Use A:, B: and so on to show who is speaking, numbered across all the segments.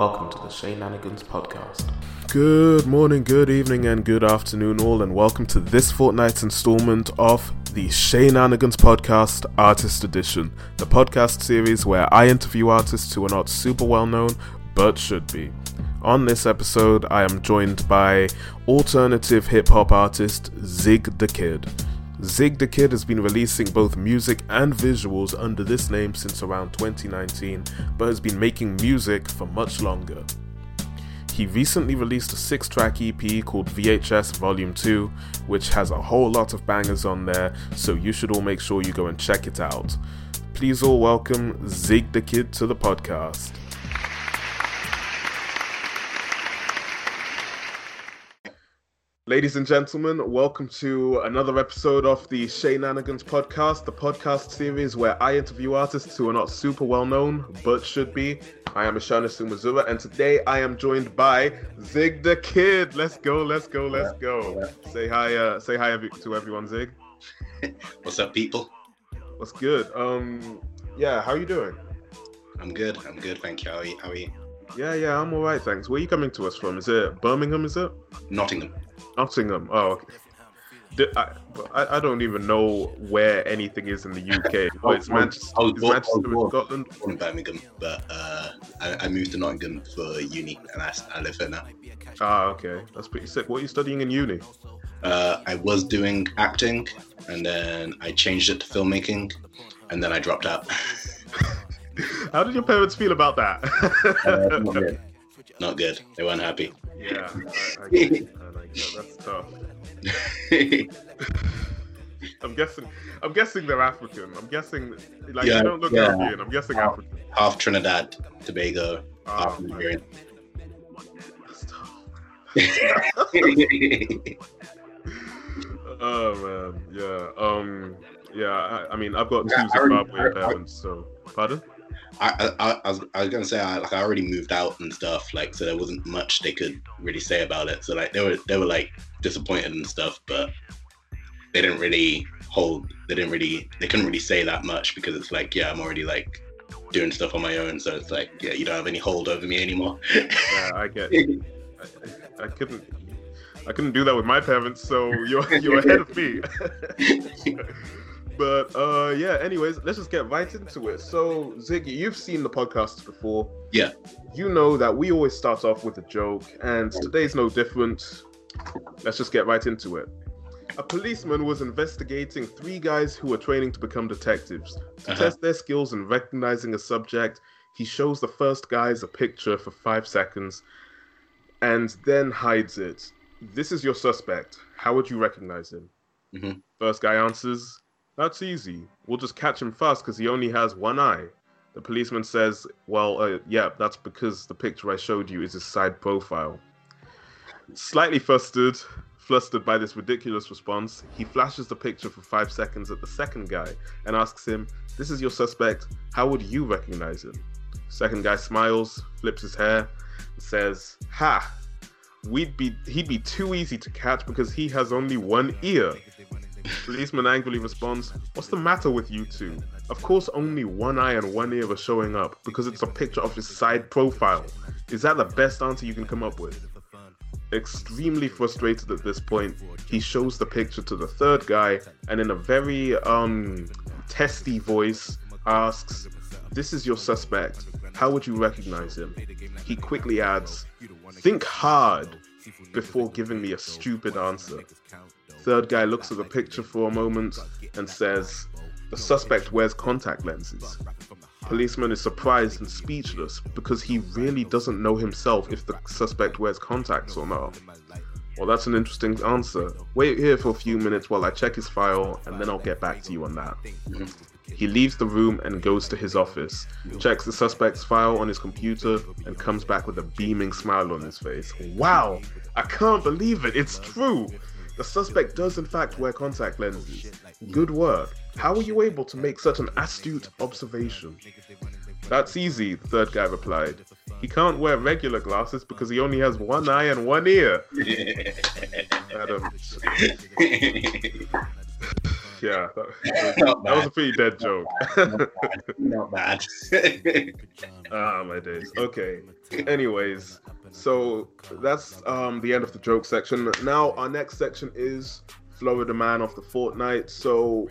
A: Welcome to the Shane Shenanigans podcast.
B: Good morning, good evening, and good afternoon, all, and welcome to this fortnight's installment of the Shane Shenanigans Podcast Artist Edition, the podcast series where I interview artists who are not super well known but should be. On this episode, I am joined by alternative hip hop artist Zig the Kid. Zig the Kid has been releasing both music and visuals under this name since around 2019, but has been making music for much longer. He recently released a six track EP called VHS Volume 2, which has a whole lot of bangers on there, so you should all make sure you go and check it out. Please all welcome Zig the Kid to the podcast. Ladies and gentlemen, welcome to another episode of the Shenanigans podcast, the podcast series where I interview artists who are not super well known but should be. I am Ashana Sumazura, and today I am joined by Zig the Kid. Let's go, let's go, let's go. Say hi, uh, say hi to everyone, Zig.
C: What's up, people?
B: What's good? Um, yeah, how are you doing?
C: I'm good. I'm good. Thank you. How are you? How are you?
B: Yeah, yeah, I'm all right, thanks. Where are you coming to us from? Is it Birmingham? Is it
C: Nottingham?
B: Nottingham. Oh, okay. I, I, I don't even know where anything is in the UK. Oh, it's Manchester, I was born, Manchester
C: born, Scotland. Born in Birmingham, but uh, I, I, moved to Nottingham for uni, and I, I live here now.
B: Ah, okay, that's pretty sick. What are you studying in uni?
C: Uh, I was doing acting, and then I changed it to filmmaking, and then I dropped out.
B: How did your parents feel about that?
C: uh, not, good. not good. They weren't happy.
B: Yeah, I, I that's tough. I'm guessing. I'm guessing they're African. I'm guessing like yeah, they don't look yeah. European. I'm guessing
C: half,
B: African.
C: Half Trinidad, Tobago, oh, half Nigerian.
B: oh man, yeah. Um, yeah. I, I mean, I've got two Zimbabwean parents, so pardon.
C: I, I, I, was, I was gonna say I like I already moved out and stuff like so there wasn't much they could really say about it. So like they were they were like disappointed and stuff but they didn't really hold they didn't really they couldn't really say that much because it's like yeah I'm already like doing stuff on my own. So it's like yeah you don't have any hold over me anymore.
B: Yeah I get I, I couldn't I couldn't do that with my parents so you're you're ahead of me But uh, yeah, anyways, let's just get right into it. So, Ziggy, you've seen the podcast before.
C: Yeah.
B: You know that we always start off with a joke, and today's no different. Let's just get right into it. A policeman was investigating three guys who were training to become detectives. To uh-huh. test their skills in recognizing a subject, he shows the first guys a picture for five seconds and then hides it. This is your suspect. How would you recognize him? Mm-hmm. First guy answers, that's easy. We'll just catch him first because he only has one eye. The policeman says, Well, uh, yeah, that's because the picture I showed you is his side profile. Slightly flustered, flustered by this ridiculous response, he flashes the picture for five seconds at the second guy and asks him, This is your suspect. How would you recognize him? Second guy smiles, flips his hair, and says, Ha! We'd be he'd be too easy to catch because he has only one ear. Policeman angrily responds, What's the matter with you two? Of course, only one eye and one ear are showing up because it's a picture of his side profile. Is that the best answer you can come up with? Extremely frustrated at this point, he shows the picture to the third guy and, in a very um, testy voice, asks, This is your suspect. How would you recognize him? He quickly adds, Think hard before giving me a stupid answer. Third guy looks at the picture for a moment and says, The suspect wears contact lenses. Policeman is surprised and speechless because he really doesn't know himself if the suspect wears contacts or not. Well, that's an interesting answer. Wait here for a few minutes while I check his file and then I'll get back to you on that. He leaves the room and goes to his office, checks the suspect's file on his computer, and comes back with a beaming smile on his face. Wow! I can't believe it! It's true! The suspect does in fact wear contact lenses. Good work. How were you able to make such an astute observation? That's easy, the third guy replied. He can't wear regular glasses because he only has one eye and one ear. Adam. yeah, that,
C: Not
B: that was a pretty dead joke.
C: Not bad.
B: ah, my days. Okay. Anyways, so that's um the end of the joke section. Now our next section is Florida Man of the Fortnight. So,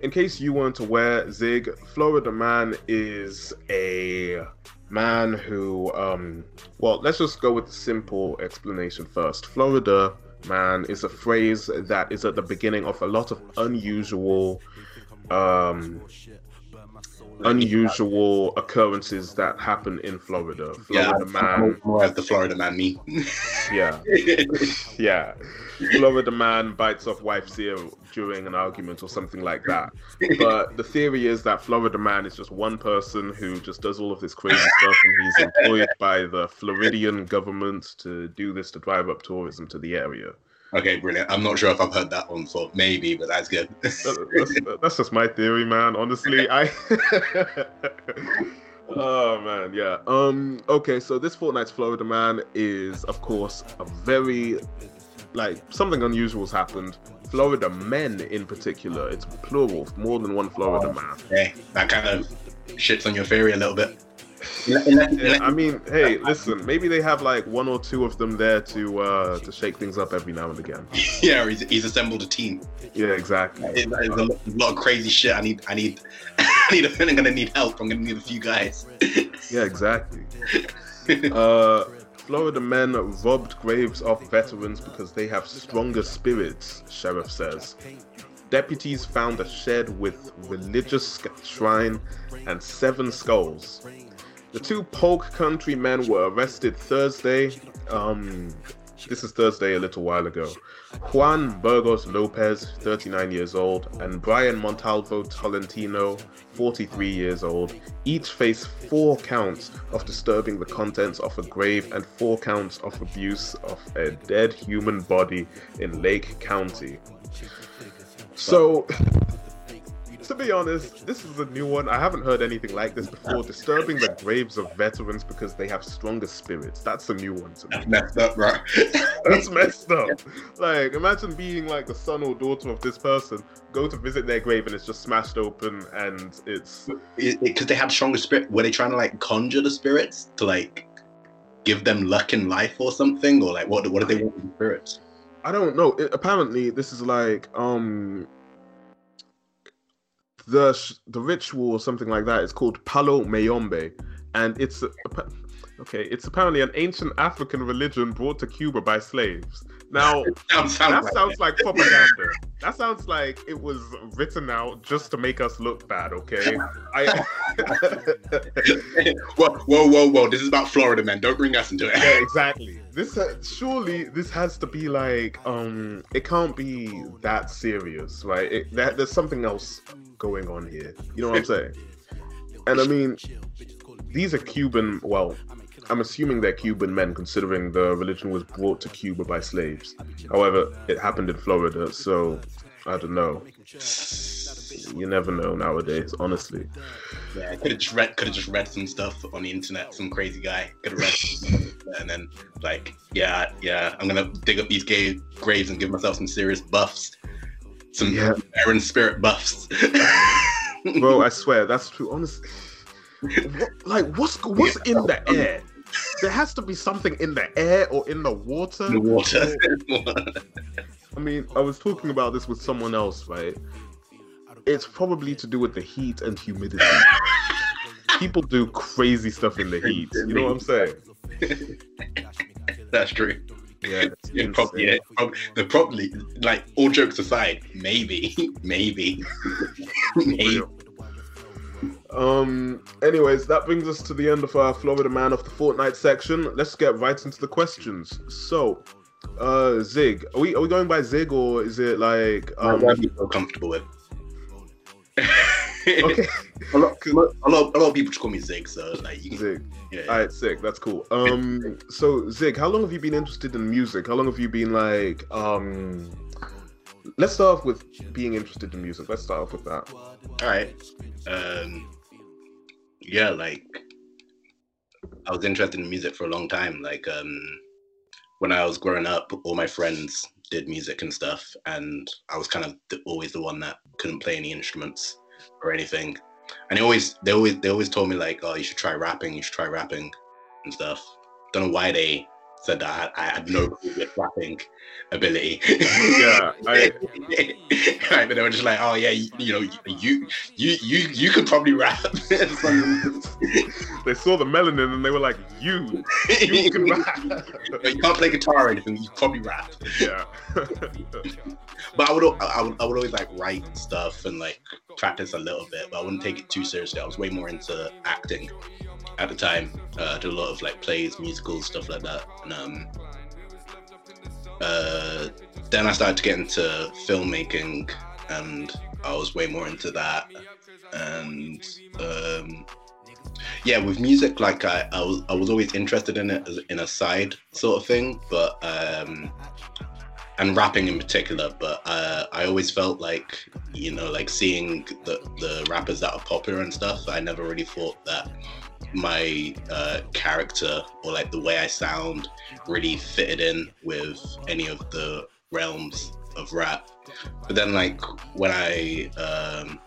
B: in case you weren't aware, Zig, Florida Man is a man who um well, let's just go with the simple explanation first. Florida Man is a phrase that is at the beginning of a lot of unusual um unusual occurrences that happen in Florida.
C: yeah,
B: Florida man,
C: more as the Florida man me.
B: yeah, yeah. Florida man bites off wife's ear during an argument or something like that. But the theory is that Florida man is just one person who just does all of this crazy stuff, and he's employed by the Floridian government to do this to drive up tourism to the area.
C: Okay, brilliant. I'm not sure if I've heard that one before. Maybe, but that's good.
B: That's, that's just my theory, man. Honestly, I. oh man, yeah. Um. Okay, so this fortnight's Florida man is, of course, a very like something unusual's happened. Florida men, in particular, it's plural, more than one Florida man.
C: okay, that kind of shits on your theory a little bit.
B: I mean, hey, listen, maybe they have like one or two of them there to uh to shake things up every now and again.
C: yeah, he's, he's assembled a team.
B: Yeah, exactly.
C: It's, it's a, lot, of crazy shit. I need, I need, I need. A, I'm gonna need help. I'm gonna need a few guys.
B: Yeah, exactly. uh, Florida men robbed graves of veterans because they have stronger spirits, sheriff says. Deputies found a shed with religious shrine and seven skulls. The two Polk County men were arrested Thursday. Um, this is Thursday a little while ago. Juan Burgos Lopez, 39 years old, and Brian Montalvo Tolentino, 43 years old, each face four counts of disturbing the contents of a grave and four counts of abuse of a dead human body in Lake County. So, to be honest, this is a new one. I haven't heard anything like this before. Disturbing the graves of veterans because they have stronger spirits. That's a new one to me.
C: That's messed up, bro.
B: That's messed up. Like, imagine being like the son or daughter of this person, go to visit their grave and it's just smashed open and it's
C: Because they have stronger spirit. Were they trying to like conjure the spirits to like give them luck in life or something, or like what? What do they want the spirits?
B: I don't know. It, apparently, this is like um the the ritual or something like that. It's called Palo Mayombe, and it's okay. It's apparently an ancient African religion brought to Cuba by slaves. Now
C: Sounds, sounds
B: that
C: like
B: sounds like propaganda. That sounds like it was written out just to make us look bad. Okay, I.
C: whoa, whoa, whoa, whoa! This is about Florida, man. Don't bring us into it.
B: yeah, exactly. This uh, surely this has to be like um, it can't be that serious, right? It, that, there's something else going on here. You know what I'm saying? And I mean, these are Cuban. Well, I'm assuming they're Cuban men, considering the religion was brought to Cuba by slaves. However, it happened in Florida, so I don't know. You never know nowadays, honestly.
C: Yeah, could have just read, could have just read some stuff on the internet. Some crazy guy could have read, some- and then like, yeah, yeah, I'm gonna dig up these gay graves and give myself some serious buffs, some
B: Yeah.
C: Aaron spirit buffs.
B: Bro, I swear that's true. Honestly, what, like what's what's in the air? There has to be something in the air or in the water.
C: the water.
B: I mean, I was talking about this with someone else, right? It's probably to do with the heat and humidity. People do crazy stuff in the heat. You know what I'm saying?
C: That's true.
B: Yeah,
C: Yeah, probably, yeah,
B: insane.
C: prob- they're probably like all jokes aside, maybe, maybe, maybe.
B: Um. Anyways, that brings us to the end of our Florida Man of the Fortnight section. Let's get right into the questions. So, uh, Zig, are we are we going by Zig or is it like um?
C: Whatever you feel comfortable with.
B: Okay,
C: a, lot, a, lot, a lot of people just call me Zig, so like, you
B: Zig.
C: yeah.
B: All right, sick. That's cool. Um, so Zig, how long have you been interested in music? How long have you been like um? Let's start off with being interested in music. Let's start off with that.
C: All right. Um, yeah, like I was interested in music for a long time. Like, um, when I was growing up, all my friends did music and stuff, and I was kind of the, always the one that couldn't play any instruments or anything. And they always, they always, they always told me like, "Oh, you should try rapping. You should try rapping and stuff." Don't know why they said that. I, I had no rapping ability.
B: Yeah, I-
C: right, but they were just like, "Oh yeah, you, you know, you, you, you, you could probably rap."
B: They saw the melanin and they were like, "You, you can rap."
C: you can't play guitar or anything. You probably rap.
B: yeah.
C: But I would, I would, I would always like write stuff and like practice a little bit, but I wouldn't take it too seriously. I was way more into acting at the time. Uh, I did a lot of like plays, musicals, stuff like that. And um, uh, then I started to get into filmmaking, and I was way more into that. And um, yeah, with music, like I, I was, I was always interested in it as in a side sort of thing, but um, and rapping in particular. But uh, I always felt like, you know, like seeing the the rappers that are popular and stuff. I never really thought that my uh, character or like the way I sound really fitted in with any of the realms of rap. But then, like when I um,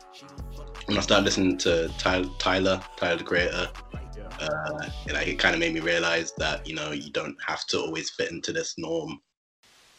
C: when I started listening to Tyler, Tyler, the Creator, uh, you know, it kind of made me realize that you know you don't have to always fit into this norm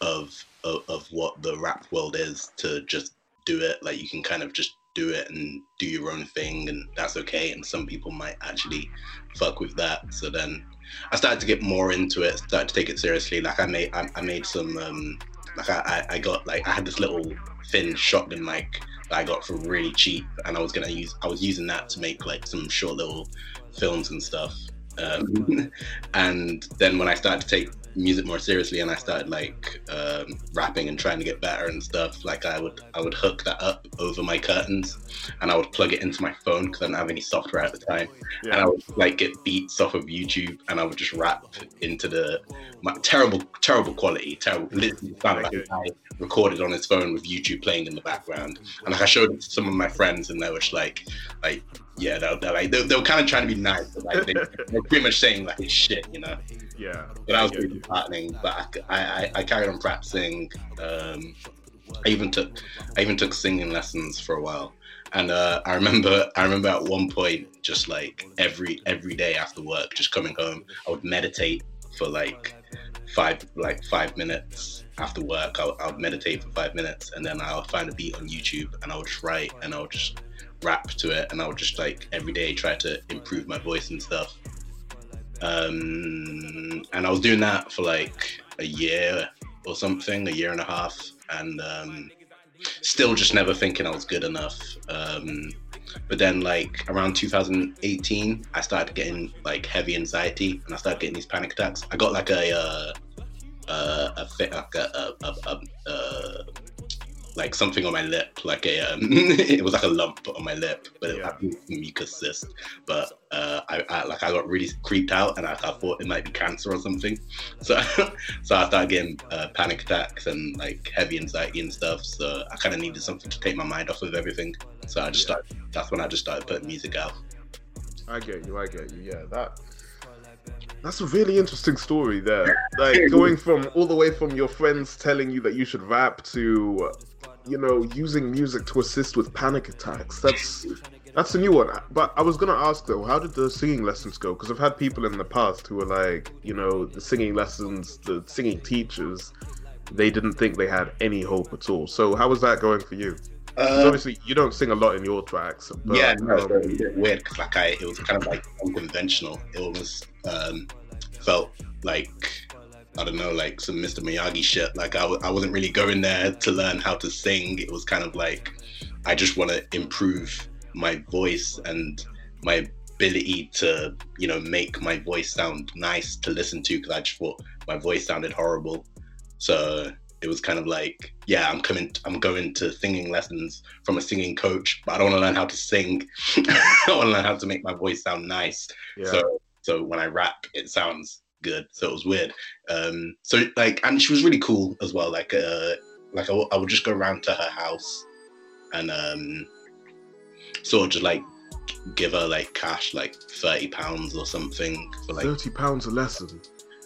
C: of, of of what the rap world is to just do it. Like you can kind of just do it and do your own thing, and that's okay. And some people might actually fuck with that. So then I started to get more into it, started to take it seriously. Like I made I, I made some um, like I, I got like I had this little thin shotgun mic that I got for really cheap, and I was gonna use I was using that to make like some short little films and stuff. Um, and then when I started to take music more seriously and I started like um, rapping and trying to get better and stuff, like I would I would hook that up over my curtains and I would plug it into my phone because I didn't have any software at the time, and I would like get beats off of YouTube and I would just rap into the my terrible terrible quality, terrible. Literally sounded like guy recorded on his phone with YouTube playing in the background, and like I showed it to some of my friends and they were just like like yeah, they're, they're like they, they were kind of trying to be nice, but like they, they're pretty much saying like it's shit, you know.
B: Yeah.
C: But was
B: I get
C: pretty disheartening. But I, I, I carried on practicing. Um, I even took I even took singing lessons for a while. And uh, I remember I remember at one point just like every every day after work, just coming home, I would meditate for like five like five minutes after work. I, would- I would meditate for five minutes, and then I would find a beat on YouTube, and I would just write, and I would just rap to it, and I would just like every day try to improve my voice and stuff. Um, and I was doing that for like a year or something, a year and a half, and um, still just never thinking I was good enough. Um, but then, like around 2018, I started getting like heavy anxiety, and I started getting these panic attacks. I got like a uh, uh, a, like a, a, a, a, uh, like something on my lip, like a um, it was like a lump on my lip, but it
B: Yeah.
C: had mucus cyst. But uh, I, I like I got really creeped out, and I, I thought it might be cancer or something. So so I started getting uh, panic attacks and like heavy anxiety and stuff. So I kind of needed something to take my mind off of everything. So I just
B: Yeah.
C: started. That's when I just started putting music out.
B: I get you. I get you. Yeah, that. That's a really interesting story there. Like going from all the way from your friends telling you that you should rap to, you know, using music to assist with panic attacks. That's that's a new one. But I was gonna ask though, how did the singing lessons go? Because I've had people in the past who were like, you know, the singing lessons, the singing teachers, they didn't think they had any hope at all. So how was that going for you? 'Cause obviously, you don't sing a lot in your tracks. But,
C: yeah, no,
B: um,
C: it was weird because like I, it was kind of like unconventional. It almost um, felt like I don't know, like some Mr. Miyagi shit. Like I, w- I wasn't really going there to learn how to sing. It was kind of like I just want to improve my voice and my ability to, you know, make my voice sound nice to listen to because I just thought my voice sounded horrible. So it was kind of like, yeah, I'm coming, I'm going to singing lessons from a singing coach, but I don't want to learn how to sing. I want to learn how to make my voice sound nice.
B: yeah.
C: So, so when I rap, it sounds good. So it was weird. Um, so like, and she was really cool as well. Like, uh, like I, w- I would just go around to her house and um, sort of just like give her like cash, like thirty pounds or something for like
B: Thirty pounds a lesson.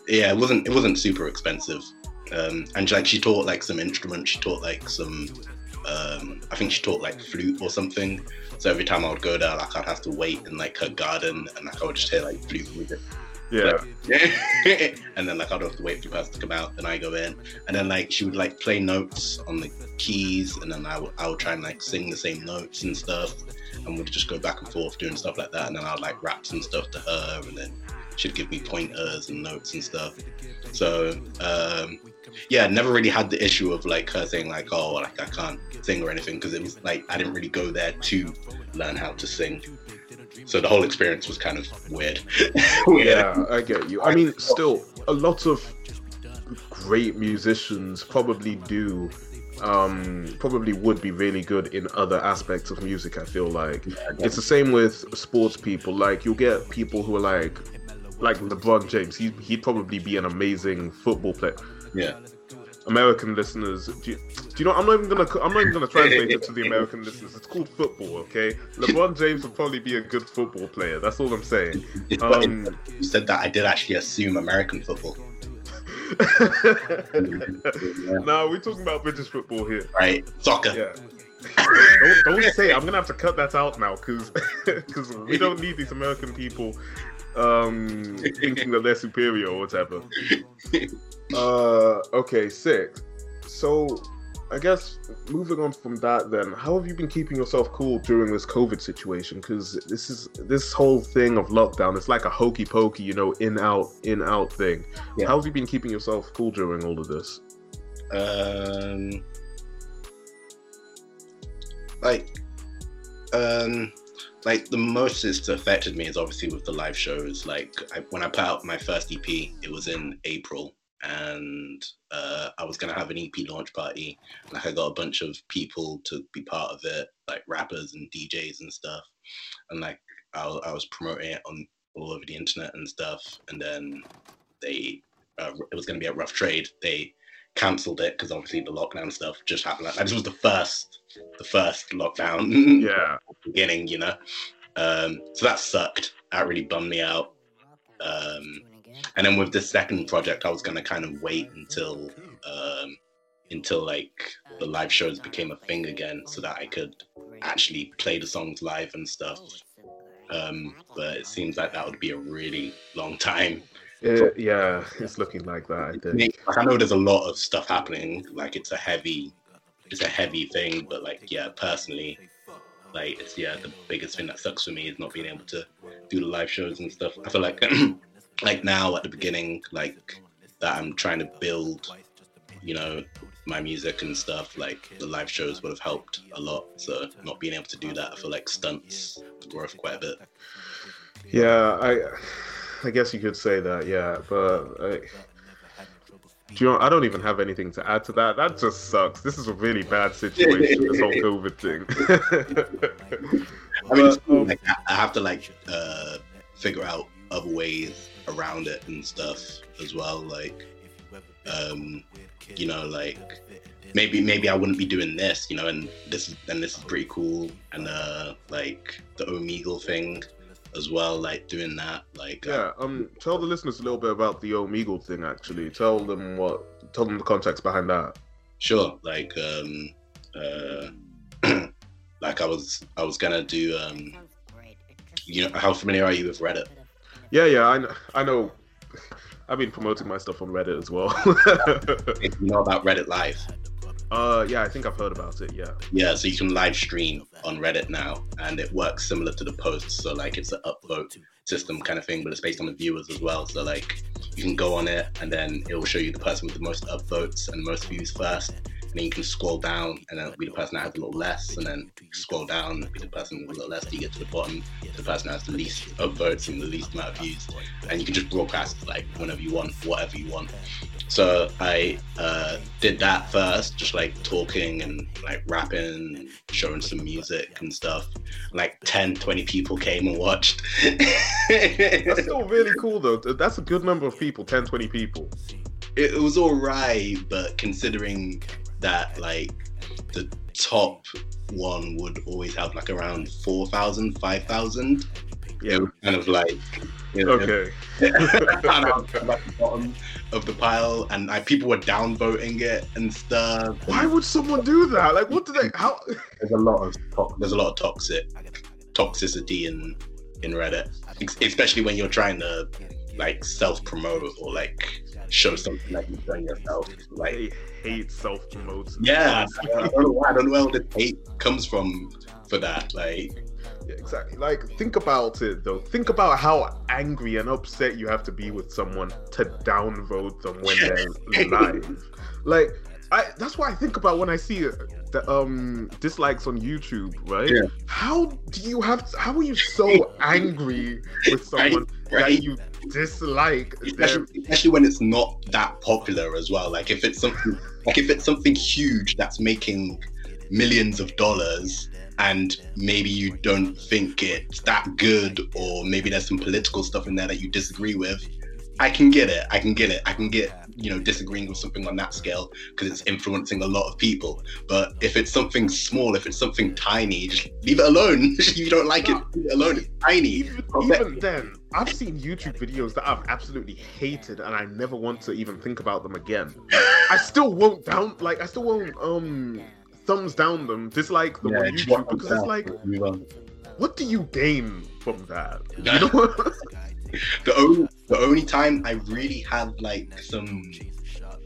C: yeah, it wasn't it wasn't super expensive. Um, and like she taught like some instruments. She taught like some, um, I think she taught like flute or something. So every time I would go there, like I'd have to wait in like her garden, and like I would just hear like flute music.
B: Yeah.
C: and then like I'd have to wait for person to come out, then I go in, and then like she would like play notes on the keys, and then I would I would try and like sing the same notes and stuff, and we'd just go back and forth doing stuff like that, and then I'd like rap some stuff to her, and then she'd give me pointers and notes and stuff. So um, yeah, never really had the issue of like her saying like, oh, like I can't sing or anything because it was like I didn't really go there to learn how to sing. So the whole experience was kind of weird. weird.
B: Yeah, I get you. I mean, still, a lot of great musicians probably do um probably would be really good in other aspects of music i feel like it's the same with sports people like you'll get people who are like like lebron james he, he'd probably be an amazing football player
C: Yeah.
B: American listeners, do you, do you know? I'm not even gonna. I'm not even gonna translate it to the American listeners. It's called football, okay? LeBron James would probably be a good football player. That's all I'm saying. Um,
C: you said that I did actually assume American football.
B: no, we're talking about British football here.
C: Right. Soccer.
B: Yeah. don't, don't say. I'm gonna have to cut that out now because because we don't need these American people um thinking that they're superior or whatever. Uh, okay, six. So, I guess moving on from that, then, how have you been keeping yourself cool during this COVID situation? Because this is this whole thing of lockdown. It's like a hokey pokey, you know, in out in out thing.
C: Yeah.
B: How have you been keeping yourself cool during all of this?
C: Um, like, um, like the most it's affected me is obviously with the live shows. Like I, when I put out my first EP, it was in April, and uh, I was gonna have an EP launch party. Like I got a bunch of people to be part of it, like rappers and DJs and stuff, and like I, I was promoting it on all over the internet and stuff, and then they uh, it was gonna be at Rough Trade. They cancelled it because obviously the lockdown stuff just happened. Like, this was the first, the first lockdown
B: Yeah,
C: beginning, you know. Um, so that sucked. That really bummed me out. Um, and then with the second project, I was gonna kind of wait until um, until like the live shows became a thing again, so that I could actually play the songs live and stuff. Um, but it seems like that would be a really long time.
B: It- yeah, it's looking like that. I think.
C: Like, I know there's a lot of stuff happening. Like it's a heavy, it's a heavy thing. But like, yeah, personally, like it's yeah, the biggest thing that sucks for me is not being able to do the live shows and stuff. I feel like, like now at the beginning, like that I'm trying to build, you know, my music and stuff. Like the live shows would have helped a lot. So not being able to do that, I feel like stunts the growth quite a bit.
B: Yeah, I, I guess you could say that. Yeah, but I, do you know? I don't even have anything to add to that. That just sucks. This is a really bad situation. this whole COVID thing.
C: I mean, it's cool.
B: um,
C: like, I I have to like uh, figure out other ways around it and stuff as well. Like, um, you know, like maybe maybe I wouldn't be doing this, you know, and this is and this is pretty cool. And uh, like the Omegle thing as well, like doing that. Like,
B: yeah. Um. Tell the listeners a little bit about the Omegle thing. Actually, tell them what. Tell them the context behind that.
C: sure like um uh like i was i was gonna do um you know how familiar are you with reddit
B: Yeah, yeah. I, know, I know. I've been promoting my stuff on Reddit as well.
C: if you know about reddit live
B: uh, yeah, I think I've heard about it. Yeah.
C: yeah so you can live stream on reddit now and it works similar to the posts so like it's an upvote system kind of thing but it's based on the viewers as well so like you can go on it and then it will show you the person with the most upvotes and most views first and then you can scroll down and then be the person that has a little less and then scroll down be the person with a little less till you get to the bottom the person that has the least of votes and the least amount of views and you can just broadcast like whenever you want whatever you want so I uh, did that first, just like talking and like rapping, and showing some music and stuff. Like 10, 20 people came and watched.
B: That's still really cool, though. That's a good number of people 10, 20 people.
C: it, it was all right, but considering that like the top one would always have like around 4,000, 5,000, it was kind of like you know,
B: Okay.
C: kind of at the bottom of the pile, and like people were downvoting it and stuff.
B: Why would someone do that? Like, what do they? How?
C: There's a lot of to- there's a lot of toxic toxicity in in Reddit, especially when you're trying to like self promote or like show something that you've done yourself. Like,
B: They hate self promotes.
C: yeah, I don't, I don't know why. I don't know where the hate comes from for that. Like,
B: Yeah, exactly. Like, think about it though. Think about how angry and upset you have to be with someone to downvote them when they're live. Like, I that's what I think about when I see uh, the um dislikes on YouTube, right?
C: Yeah.
B: How do you have? How are you so angry with someone
C: right?
B: that you dislike
C: especially, especially when it's not that popular as well. Like if it's something like if it's something huge that's making millions of dollars and maybe you don't think it's that good or maybe there's some political stuff in there that you disagree with. I can get it. I can get it. I can get, you know, disagreeing with something on that scale because it's influencing a lot of people. But if it's something small, if it's something tiny, just leave it alone. if you don't like it, leave it alone. It's tiny.
B: even, even then, I've seen YouTube videos that I've absolutely hated, and I never want to even think about them again. I still won't down, like I still won't um thumbs down them, dislike them on YouTube because it's like, what do you gain from that? You know?
C: the only the only time I really had like some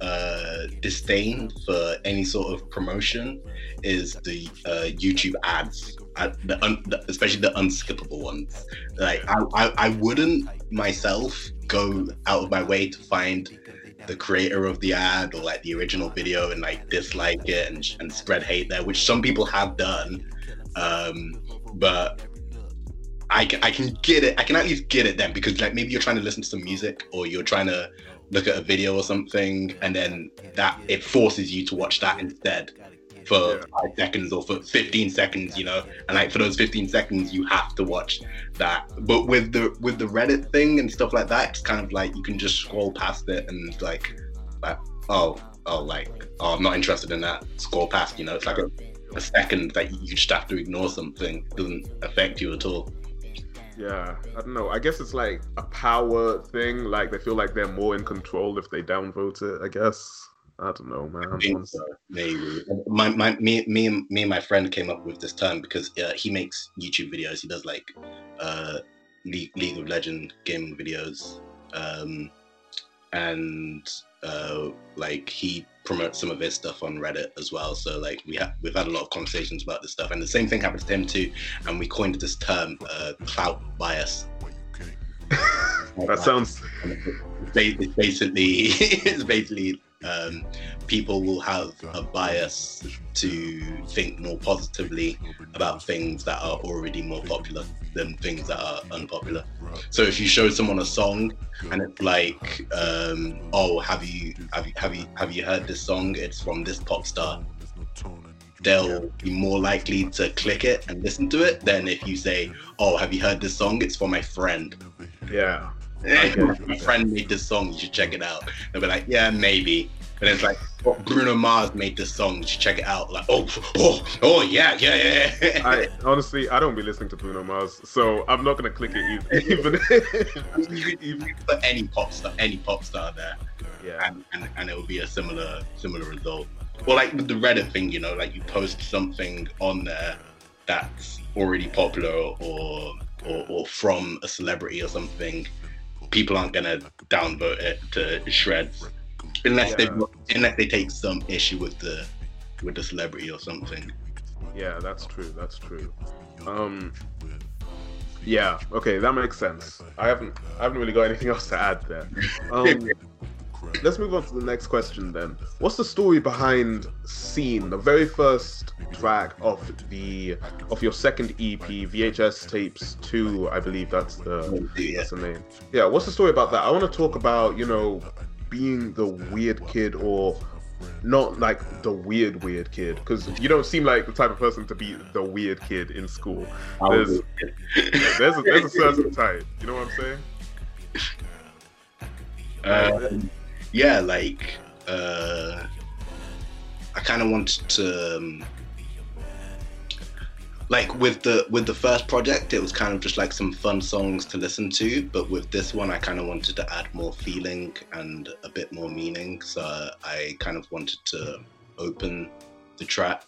C: uh disdain for any sort of promotion is the uh YouTube ads. Uh, the, un, the especially the unskippable ones. Like I, I, I wouldn't myself go out of my way to find the creator of the ad or like the original video and like dislike it and, and spread hate there, which some people have done. Um, but I can, I can get it. I can at least get it then because like maybe you're trying to listen to some music or you're trying to look at a video or something, and then that it forces you to watch that instead for
B: Yeah.
C: five seconds or for 15 seconds, you know. And like for those 15 seconds, you have to watch that. But with the with the Reddit thing and stuff like that, it's kind of like you can just scroll past it and like, like oh oh like oh I'm not interested in that. Scroll past, you know. It's like a, a second that you just have to ignore something. It doesn't affect you at all.
B: Yeah, I don't know. I guess it's like a power thing. Like they feel like they're more in control if they downvote it. I guess. I don't know, man.
C: So, maybe. My, my, me, me, and, me and my friend came up with this term because uh, he makes YouTube videos. He does like uh, League, League of Legend gaming videos, um, and uh, like he promotes some of his stuff on Reddit as well. So like we have we've had a lot of conversations about this stuff, and the same thing happens to him too. And we coined this term, uh, clout bias.
B: That sounds.
C: It's basically it's basically um, people will have a bias to think more positively about things that are already more popular than things that are unpopular. So if you show someone a song and it's like, um, oh, have you have you have you have you heard this song? It's from this pop star. They'll be more likely to click it and listen to it than if you say, "Oh, have you heard this song? It's for my friend."
B: Yeah.
C: My friend made this song, you should check it out. They'll be like, yeah, maybe. And it's like, oh, Bruno Mars made this song, you should check it out. Like, oh, oh, oh, yeah, yeah, yeah.
B: I honestly, I don't be listening to Bruno Mars, so I'm not gonna click it. Even,
C: you could, you could put any pop star, any pop star there,
B: yeah,
C: and, and, and it will be a similar similar result. Well, like with the Reddit thing, you know, like you post something on there that's already popular or or, or from a celebrity or something, people aren't gonna downvote it to shreds unless they unless they take some issue with the with the celebrity or something.
B: yeah, that's true. That's true. Um, yeah, okay, that makes sense. I haven't, I haven't really got anything else to add there. Um, let's move on to the next question then. What's the story behind "Scene," the very first track of the of your second EP, VHS Tapes Two? I believe that's the
C: Yeah.
B: That's the name. Yeah, what's the story about that? I want to talk about, you know, being the weird kid or not like the weird weird kid because you don't seem like the type of person to be the weird kid in school. There's there's a, there's a certain type. You know what I'm saying?
C: Um, yeah, like uh, I kind of wanted to. Um, like with the with the first project it was kind of just like some fun songs to listen to but with this one i kind of wanted to add more feeling and a bit more meaning so i kind of wanted to open the track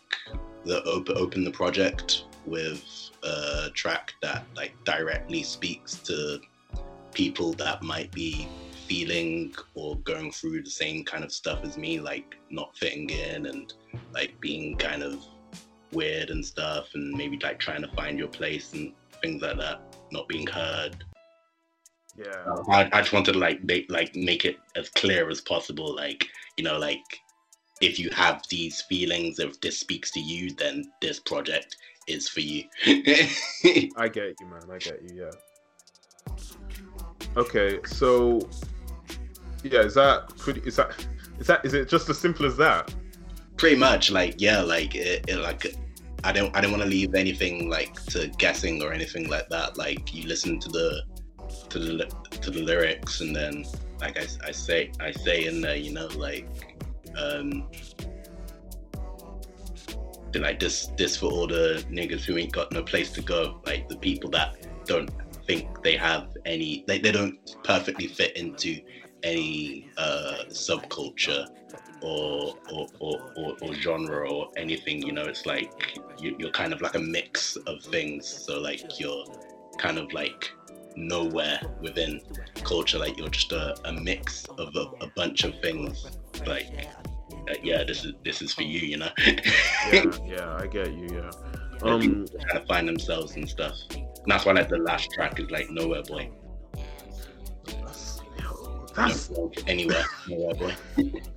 C: the open open the project with a track that like directly speaks to people that might be feeling or going through the same kind of stuff as me like not fitting in and like being kind of weird and stuff, and maybe like trying to find your place and things like that, not being heard.
B: Yeah.
C: Uh, I, I just wanted to like make like make it as clear as possible. Like you know, like if you have these feelings, if this speaks to you, then this project is for you.
B: I get you, man. I get you. Yeah. Okay, so yeah, is that pretty? Is that is that is it just as simple as that?
C: pretty much like yeah like it, it like i don't i don't want to leave anything like to guessing or anything like that like you listen to the to the to the lyrics and then like i, I say i say in there you know like um like this this for all the niggas who ain't got no place to go like the people that don't think they have any like they don't perfectly fit into any uh subculture or or, or, or, or genre or anything. You know, it's like you, you're kind of like a mix of things. So like you're kind of like nowhere within culture. Like you're just a, a mix of a, a bunch of things. Like uh, yeah, this is this is for you. You know.
B: yeah, yeah, I get you. Yeah.
C: Um, trying to find themselves and stuff. And that's why like the last track is like Nowhere Boy.
B: That's
C: anywhere, nowhere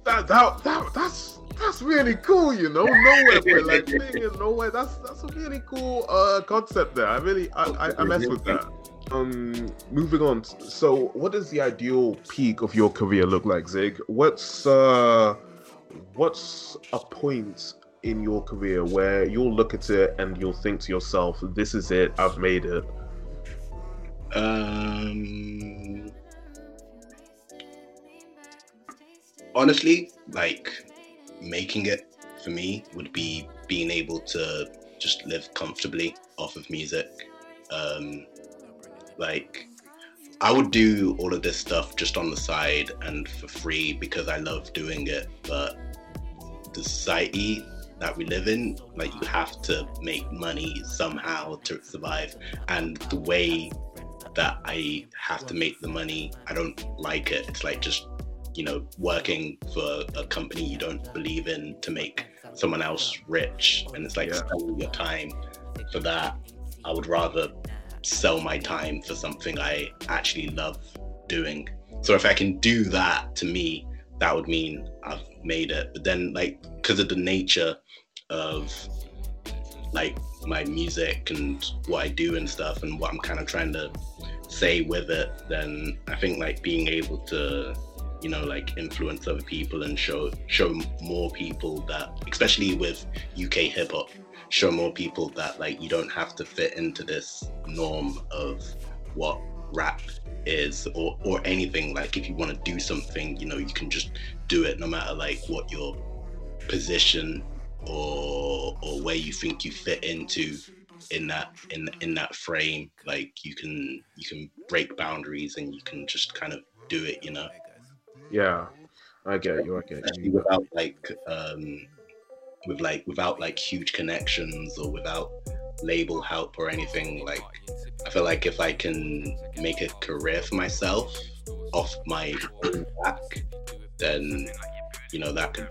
B: that, that that that's that's really cool, you know. Nowhere, boy. Like being in nowhere. That's that's a really cool uh concept there. I really I, I, I mess with that. Um, moving on. So, what does the ideal peak of your career look like, Zig? What's uh, what's a point in your career where you'll look at it and you'll think to yourself, "This is it. I've made it."
C: Um, honestly, like making it for me would be being able to just live comfortably off of music. Um, like, I would do all of this stuff just on the side and for free because I love doing it. But the society that we live in, like, you have to make money somehow to survive. And the way that I have to make the money, I don't like it. It's like just you know, working for a company you don't believe in to make someone else rich. And it's like yeah. selling your time for that. I would rather sell my time for something I actually love doing. So if I can do that to me, that would mean I've made it. But then, like, because of the nature of like my music and what I do and stuff and what I'm kind of trying to say with it, then I think like being able to you know like influence other people and show show more people that especially with uk hip-hop show more people that like you don't have to fit into this norm of what rap is or or anything. Like if you want to do something you know you can just do it no matter like what your position or or where you think you fit into in that in in that frame. Like you can you can break boundaries and you can just kind of do it you know
B: yeah, I get it, you. I get you.
C: Without like, um, with like, without like huge connections or without label help or anything. Like, I feel like if I can make a career for myself off my back, then you know that could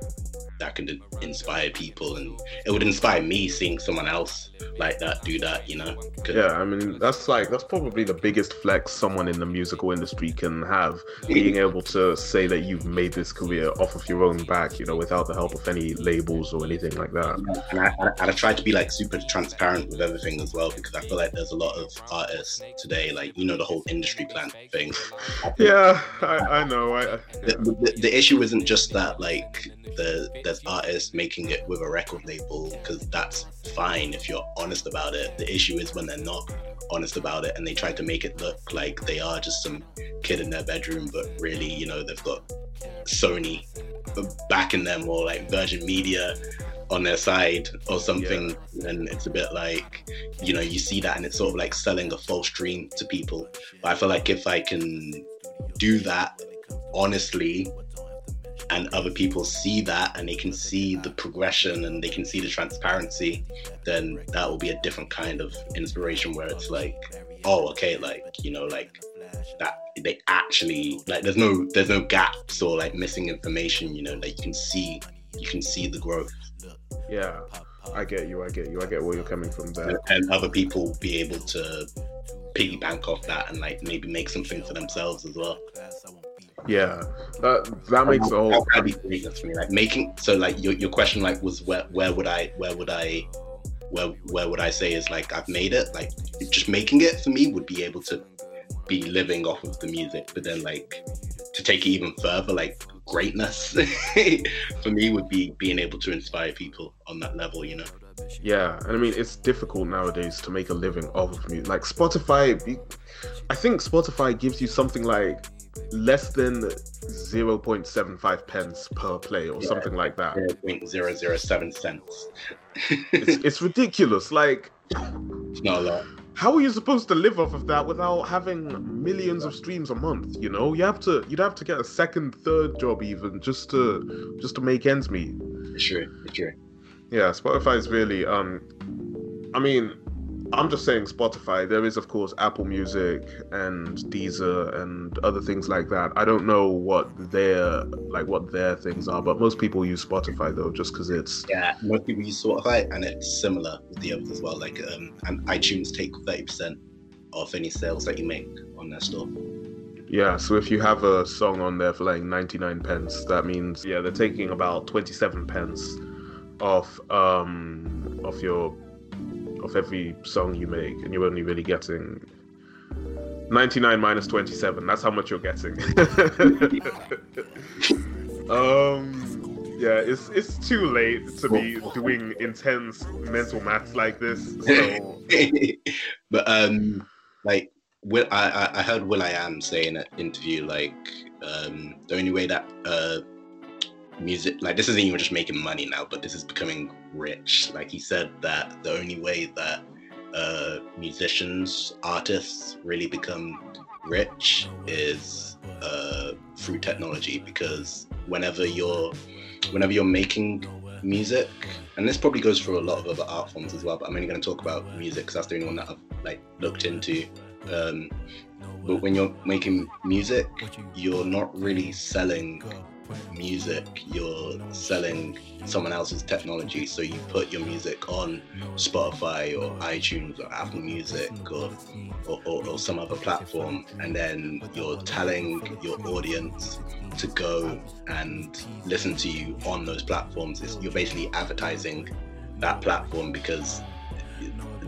C: that can inspire people and it would inspire me seeing someone else like that do that you know?
B: Yeah i mean that's like that's probably the biggest flex someone in the musical industry can have being able to say that you've made this career off of your own back you know without the help of any labels or anything like that.
C: And I, I, I try to be like super transparent with everything as well because i feel like there's a lot of artists today like you know the whole industry plan thing.
B: Yeah i, I know I, yeah.
C: The, the, the issue isn't just that like the, the there's artists making it with a record label because that's fine if you're honest about it. The issue is when they're not honest about it and they try to make it look like they are just some kid in their bedroom, but really, you know, they've got Sony backing them or like Virgin Media on their side or something and it's a bit like you know you see that and it's sort of like selling a false dream to people but i feel like if i can do that honestly and other people see that and they can see the progression and they can see the transparency then that will be a different kind of inspiration where it's like oh okay like you know like that they actually like there's no there's no gaps or like missing information you know like you can see you can see the growth
B: Yeah, I get you. I get you. I get where you're coming from there.
C: and other people be able to piggy bank off that and like maybe make something for themselves as well
B: Yeah, that that makes the whole.
C: that'd be greatness for me like making so like your, your question like was where where would i where would i where where would i say is like i've made it like just making it for me would be able to be living off of the music but then like to take it even further like greatness for me would be being able to inspire people on that level you know
B: Yeah, and I mean it's difficult nowadays to make a living off of music. Like Spotify, I think Spotify gives you something like less than zero point seven five pence per play or
C: Yeah.
B: something like that.
C: 0.007 cents
B: It's, it's ridiculous. Like,
C: it's not a lot
B: how are you supposed to live off of that without having millions of streams a month? You know, you have to you'd have to get a second, third job even just to just to make ends meet.
C: it's true it's true
B: Yeah, Spotify is really um I mean, I'm just saying Spotify. There is of course Apple Music and Deezer and other things like that. I don't know what their like what their things are, but most people use Spotify though just cuz it's
C: Yeah, most people use Spotify, and it's similar with the others as well. Like, um, and iTunes take thirty percent of any sales that you make on their store.
B: yeah, so if you have a song on there for like 99 pence, that means yeah, they're taking about 27 pence off um of your of every song you make and you're only really getting 99 minus 27 that's how much you're getting. Um yeah it's it's too late to be doing intense mental maths like this so.
C: But um, like, Will, I I- I heard will.i.am say in an interview like, um, the only way that uh, music like this isn't even just making money now, but this is becoming rich. Like he said that the only way that uh, musicians, artists really become rich is uh, through technology because whenever you're whenever you're making music and this probably goes for a lot of other art forms as well but i'm only going to talk about music because that's the only one that i've like looked into um, but when you're making music you're not really selling music you're selling someone else's technology. So you put your music on spotify or itunes or apple music or or, or, or some other platform and then you're telling your audience to go and listen to you on those platforms. It's, you're basically advertising that platform because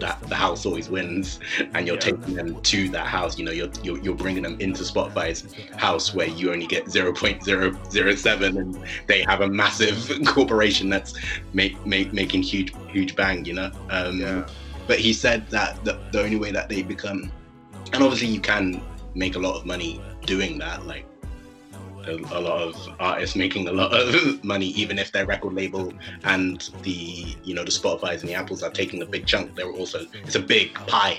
C: that the house always wins and you're
B: Yeah.
C: taking them to that house you know you're, you're you're bringing them into spotify's house where you only get 0.007 and they have a massive corporation that's make, make making huge huge bang you know um
B: yeah
C: but he said that the, the only way that they become and obviously you can make a lot of money doing that like a, a lot of artists making a lot of money even if their record label and the you know the spotify's and the apples are taking a big chunk they're also it's a big pie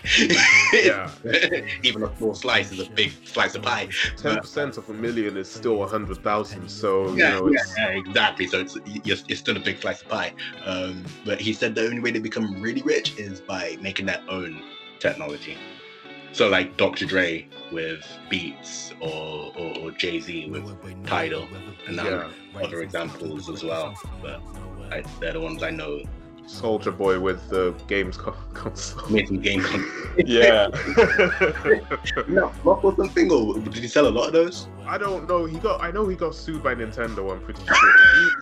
B: yeah
C: even a small slice is a big slice of pie
B: 10% of a million is still a 100000 so you
C: yeah,
B: know
C: yeah,
B: it's
C: yeah, exactly. So it's it's it's still a big slice of pie. Um, but he said the only way to become really rich is by making their own technology. So like Dr. Dre with Beats or or, or Jay Z with Tidal, and
B: yeah
C: other examples as well. But I, they're the ones I know.
B: Soldier boy with the games co- console
C: Made some game content.
B: yeah
C: no, what was something? Or did he sell a lot of those?
B: I don't know. He got. I know he got sued by Nintendo. I'm pretty sure.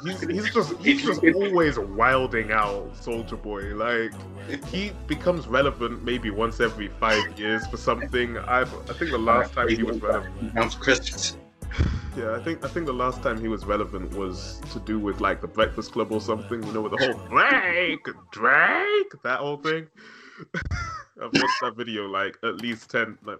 B: He, he's, he's just. He's just always wilding out, Soulja Boy. Like he becomes relevant maybe once every five years for something. I. I think the last time he was relevant.
C: Down for Christmas.
B: Yeah, I think. I think the last time he was relevant was to do with like the Breakfast Club or something. You know, with the whole Drake, Drake, that whole thing. I've watched that video like at least ten, like,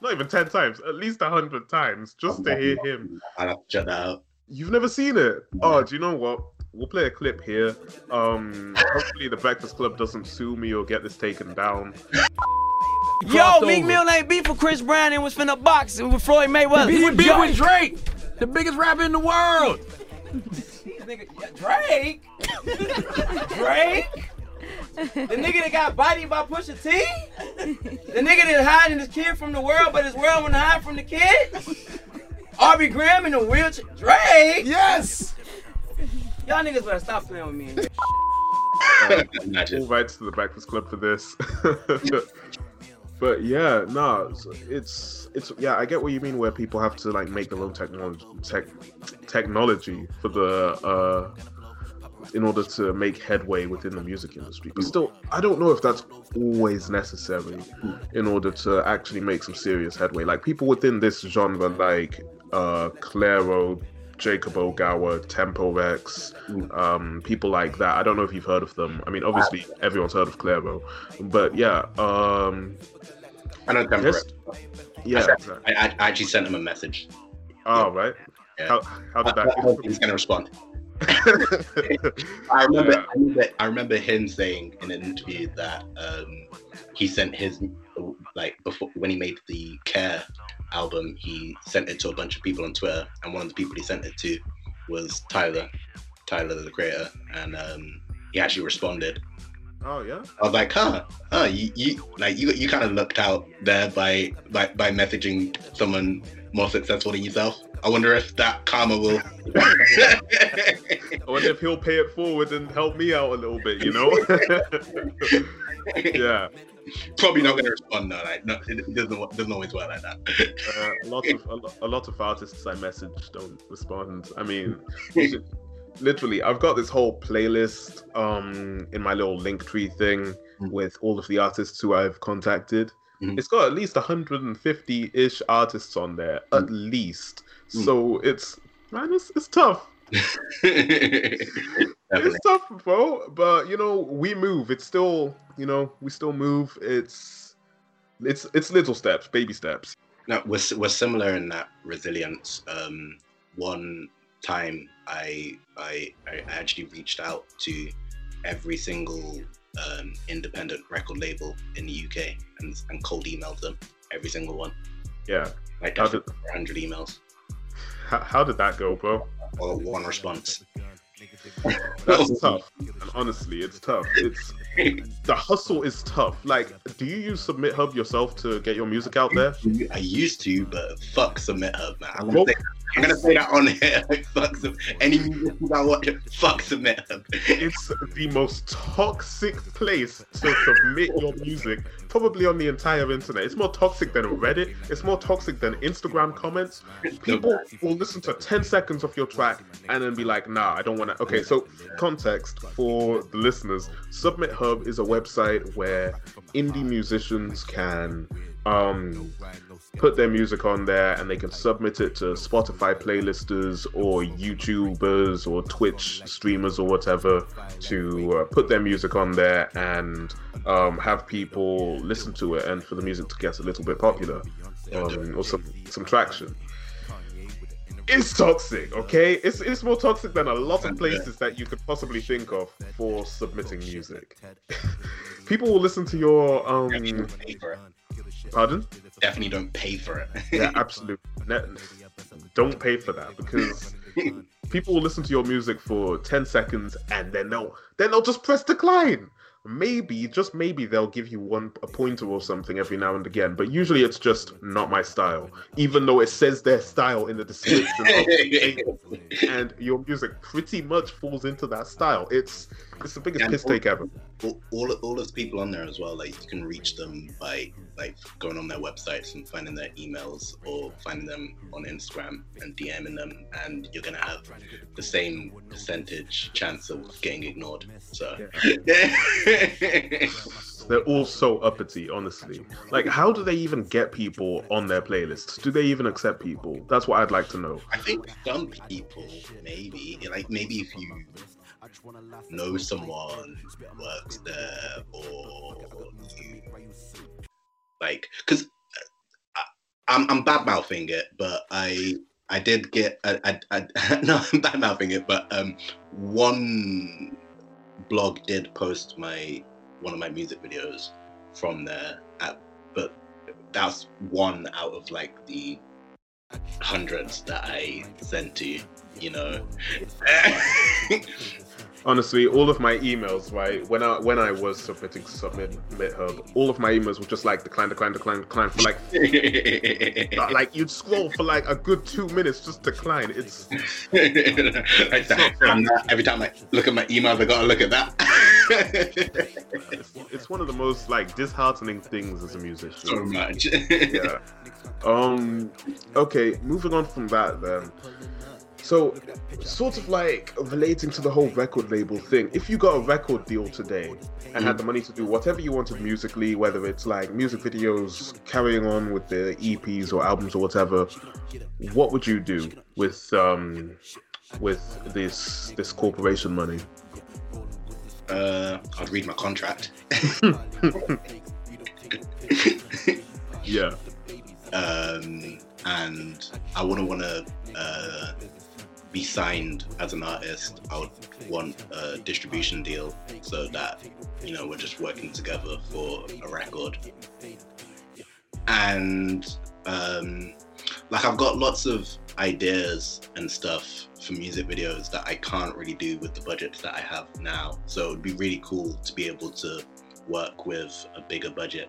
B: not even ten times, at least a hundred times, just to hear him
C: I'll have to check that out.
B: You've never seen it? Oh, do you know what? we'll play a clip here. Um, hopefully the Breakfast Club doesn't sue me or get this taken down.
D: Yo, Meek Mill ain't beef with Chris Brown and was finna box with Floyd Mayweather.
E: He
D: with
E: beat
D: Drake.
E: with Drake, the biggest rapper in the world.
D: Drake? Drake? The nigga that got bodied by Pusha T? The nigga that hiding his kid from the world, but his world wanna hide from the kid? Aubrey Graham in the wheelchair? Drake?
E: Yes.
D: Y'all niggas better stop playing with me.
C: Imagine.
B: All rights to the Breakfast Club for this. but yeah, no, it's, it's yeah, I get what you mean. Where people have to like make their own technology tech, technology for the uh in order to make headway within the music industry. But still, I don't know if that's always necessary in order to actually make some serious headway. Like people within this genre, like uh Clairo, Jacob Ogawa, Temporex, um, people like that. I don't know if you've heard of them. I mean, obviously everyone's heard of Clairo, but yeah, um,
C: I know Temper.
B: yes, yeah.
C: I,
B: exactly.
C: I, I actually sent him a message.
B: Oh, right.
C: Yeah.
B: How, how did
C: I, I hope he's gonna respond. I remember,
B: Yeah.
C: I remember, I remember him saying in an interview that um, he sent his like before when he made the Care album, he sent it to a bunch of people on Twitter, and one of the people he sent it to was Tyler, Tyler the creator, and um, he actually responded.
B: oh yeah.
C: I was like, huh, huh, you, you like you you kind of looked out there by by by messaging someone more successful than yourself. I wonder if that karma will.
B: I wonder if he'll pay it forward and help me out a little bit. You know? yeah.
C: Probably not going to respond though. Like, no, it doesn't doesn't always work like that.
B: Uh, a lot of a, lo- a lot of artists I message don't respond. I mean, literally, I've got this whole playlist um in my little Linktree thing
C: Mm.
B: with all of the artists who I've contacted.
C: Mhm.
B: It's got at least 150 ish artists on there, at least.
C: Mm.
B: So it's man, it's, it's tough. It's tough, bro. But you know, we move. It's still, you know, we still move. It's it's it's little steps, baby steps.
C: No, we're, we're similar in that resilience. Um, one time I, I I actually reached out to every single um, independent record label in the UK and, and cold emailed them, every single one.
B: Yeah.
C: Like
B: did-
C: 100 emails
B: How, did that go, bro?
C: or one response.
B: That's tough. And honestly, it's tough. It's the hustle is tough. Like, do you use SubmitHub yourself to get your music out there?
C: I used to, but fuck SubmitHub, man. I'm gonna, say, I'm gonna say that on here. Like, fuck some, any musicians I watch, fuck Submit Hub.
B: It's the most toxic place to submit your music, probably on the entire internet. It's more toxic than Reddit. It's more toxic than Instagram comments. People will listen to 10 seconds of your track and then be like, nah, I don't want to. Okay, so context for the listeners SubmitHub is a website where indie musicians can um, put their music on there and they can submit it to Spotify playlisters or YouTubers or Twitch streamers or whatever to uh, put their music on there and um, have people listen to it and for the music to get a little bit popular um, or some, some traction. It's toxic, okay? It's it's more toxic than a lot of places that you could possibly think of for submitting music. People will listen to your
C: Definitely
B: um
C: don't pay for it.
B: pardon?
C: Definitely don't pay for it.
B: Yeah, absolutely. Don't pay for that because people will listen to your music for 10 seconds and then they'll then they'll just press decline. Maybe, just maybe they'll give you one a pointer or something every now and again, but usually it's just not my style, even though it says their style in the description of the and your music pretty much falls into that style. It's it's the biggest
C: And
B: piss
C: al-
B: take ever.
C: all, all all those people on there as well like you can reach them by like going on their websites and finding their emails or finding them on instagram and dming them and you're gonna have the same percentage chance of getting ignored so
B: They're all so uppity, honestly. Like, how do they even get people on their playlists? Do they even accept people? That's what I'd like to know.
C: i think some people maybe like maybe if you know someone who works there or you like because I'm I'm bad mouthing it, but I I did get I, I, I no I'm bad mouthing it, but um one blog did post my one of my music videos from there at, but that's one out of like the hundreds that I sent to you, you know.
B: Honestly, all of my emails, right, when I when I was submitting to Submit SubmitHub, all of my emails were just like decline, decline, decline, decline for like like you'd scroll for like a good two minutes just decline. It's
C: Like not- every time I look at my emails, I gotta look at that.
B: it's, it's one of the most like disheartening things as a musician.
C: so much.
B: yeah. Um. Okay. Moving on from that, then. So, sort of like relating to the whole record label thing. If you got a record deal today and had the money to do whatever you wanted musically, whether it's like music videos, carrying on with the EPs or albums or whatever, what would you do with um with this this corporation money?
C: Uh, I'd read my contract.
B: Yeah.
C: um, and I wouldn't want to uh, be signed as an artist. I would want a distribution deal so that you know we're just working together for a record. And um, like I've got lots of ideas and stuff for music videos that I can't really do with the budgets that I have now. So it would be really cool to be able to work with a bigger budget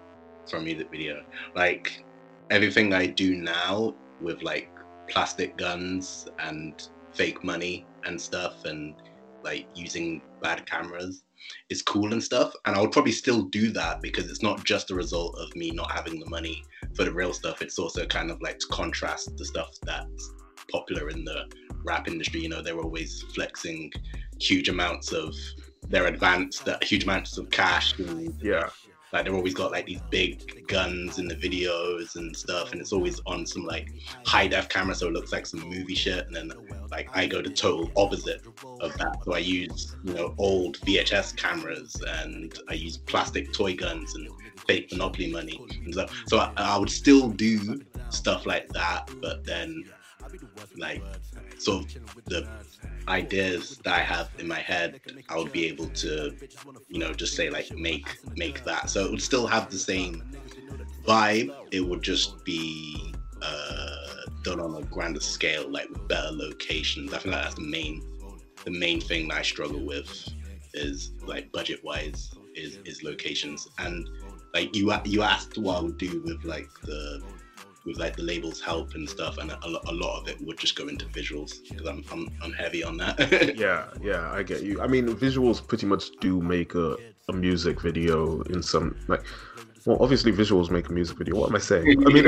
C: for a music video. Like everything I do now with like plastic guns and fake money and stuff and like using bad cameras is cool and stuff. And I would probably still do that because it's not just a result of me not having the money for the real stuff. It's also kind of like to contrast the stuff that's popular in the rap industry. You know, they're always flexing huge amounts of their advance, that uh, huge amounts of cash and
B: Yeah.
C: Like they've always got like these big guns in the videos and stuff, and it's always on some like high def camera, so it looks like some movie shit. And then like I go the total opposite of that. So I use you know old VHS cameras, and I use plastic toy guns and fake Monopoly money and stuff. So I, I would still do stuff like that, but then like so the ideas that I have in my head, I would be able to, you know, just say like make make that. So it would still have the same vibe. It would just be uh, done on a grander scale, like with better locations. I think that's the main the main thing that I struggle with is like budget wise is is locations and like you you asked what I would do with like the with like the labels help and stuff and a, a lot of it would just go into visuals because I'm, I'm I'm heavy on that
B: Yeah, yeah, I get you. I mean, visuals pretty much do make a, a music video in some like. Well, obviously, visuals make a music video. What am I saying? I mean,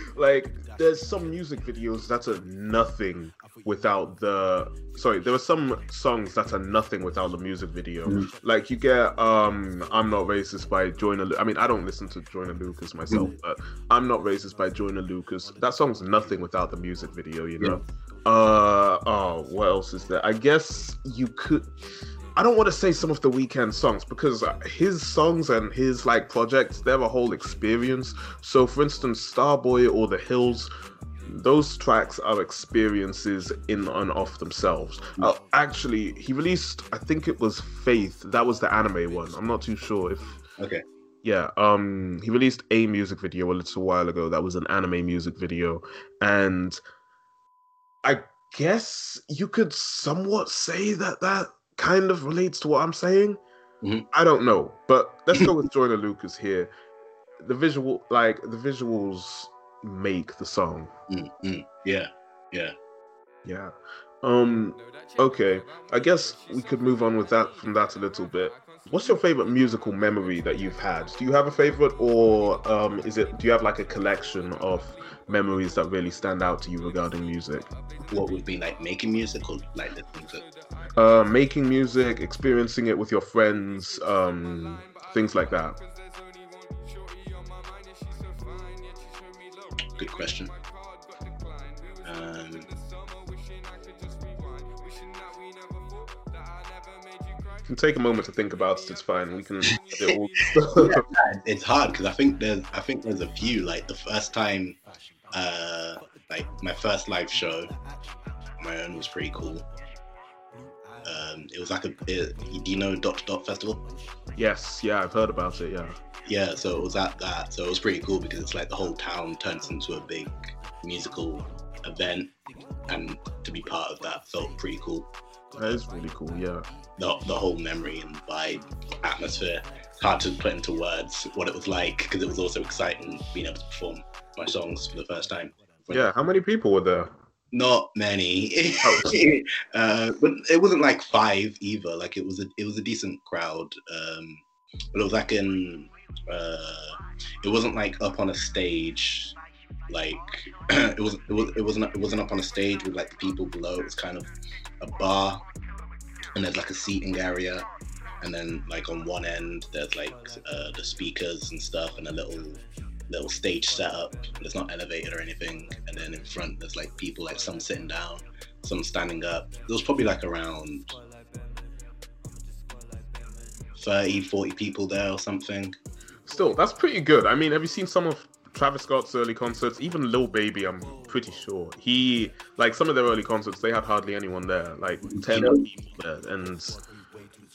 B: like, there's some music videos that are nothing without the. Sorry, there are some songs that are nothing without the music video. Like, you get um, "I'm Not Racist" by Joyner. Lu- I mean, I don't listen to Joyner Lucas myself, but "I'm Not Racist" by Joyner Lucas. That song's nothing without the music video. You know. Uh oh, what else is there? I guess you could. I don't want to say some of the Weeknd songs because his songs and his like projects, they're a whole experience. So, for instance, Starboy or The Hills, those tracks are experiences in and of themselves. Uh, actually, he released, I think it was Faith. That was the anime one. I'm not too sure if
C: okay
B: yeah, um, he released a music video a little while ago. That was an anime music video, and I guess you could somewhat say that that kind of relates to what I'm saying.
C: Mhm.
B: I don't know, but let's go with Joyner Lucas here. The visual, like the visuals, make the song.
C: Mm, mm, yeah yeah
B: Yeah. Um. Okay. I guess we could move on with that from that a little bit. What's your favorite musical memory that you've had? Do you have a favorite, or um, is it? Do you have like a collection of memories that really stand out to you regarding music?
C: what would be like making music or like listening to
B: Uh, making music, experiencing it with your friends, um, things like that.
C: good question
B: can take a moment to think about it. It's fine. We can. it all-
C: it's hard because I think there's I think there's a few like the first time uh like my first live show my own was pretty cool. Um, it was like a, it, do you know Dot Dot Festival?
B: Yes, yeah, I've heard about it. Yeah,
C: Yeah, so it was at that. So it was pretty cool because it's like the whole town turns into a big musical event, and to be part of that felt pretty cool.
B: That is really cool. Yeah,
C: The, the whole memory and vibe, atmosphere. Hard to put into words what it was like because it was also exciting being able to perform my songs for the first time.
B: yeah. How many people were there?
C: Not many,
B: Oh.
C: uh, but it wasn't like five either. Like it was a it was a decent crowd, um, but it was like in uh, it wasn't like up on a stage, like it was it was it wasn't it wasn't up on a stage with like the people below. It was kind of a bar, and there's like a seating area, and then like on one end there's like uh, the speakers and stuff, and a little little stage setup. There's not elevated or anything, and then in front there's like people, like some sitting down, some standing up. There was probably like around 30, 40 people there or something.
B: Still, that's pretty good. I mean, have you seen some of Travis Scott's early concerts? Even Lil Baby, I'm pretty sure he like some of their early concerts. They had hardly anyone there, like ten
C: Yeah.
B: people there, and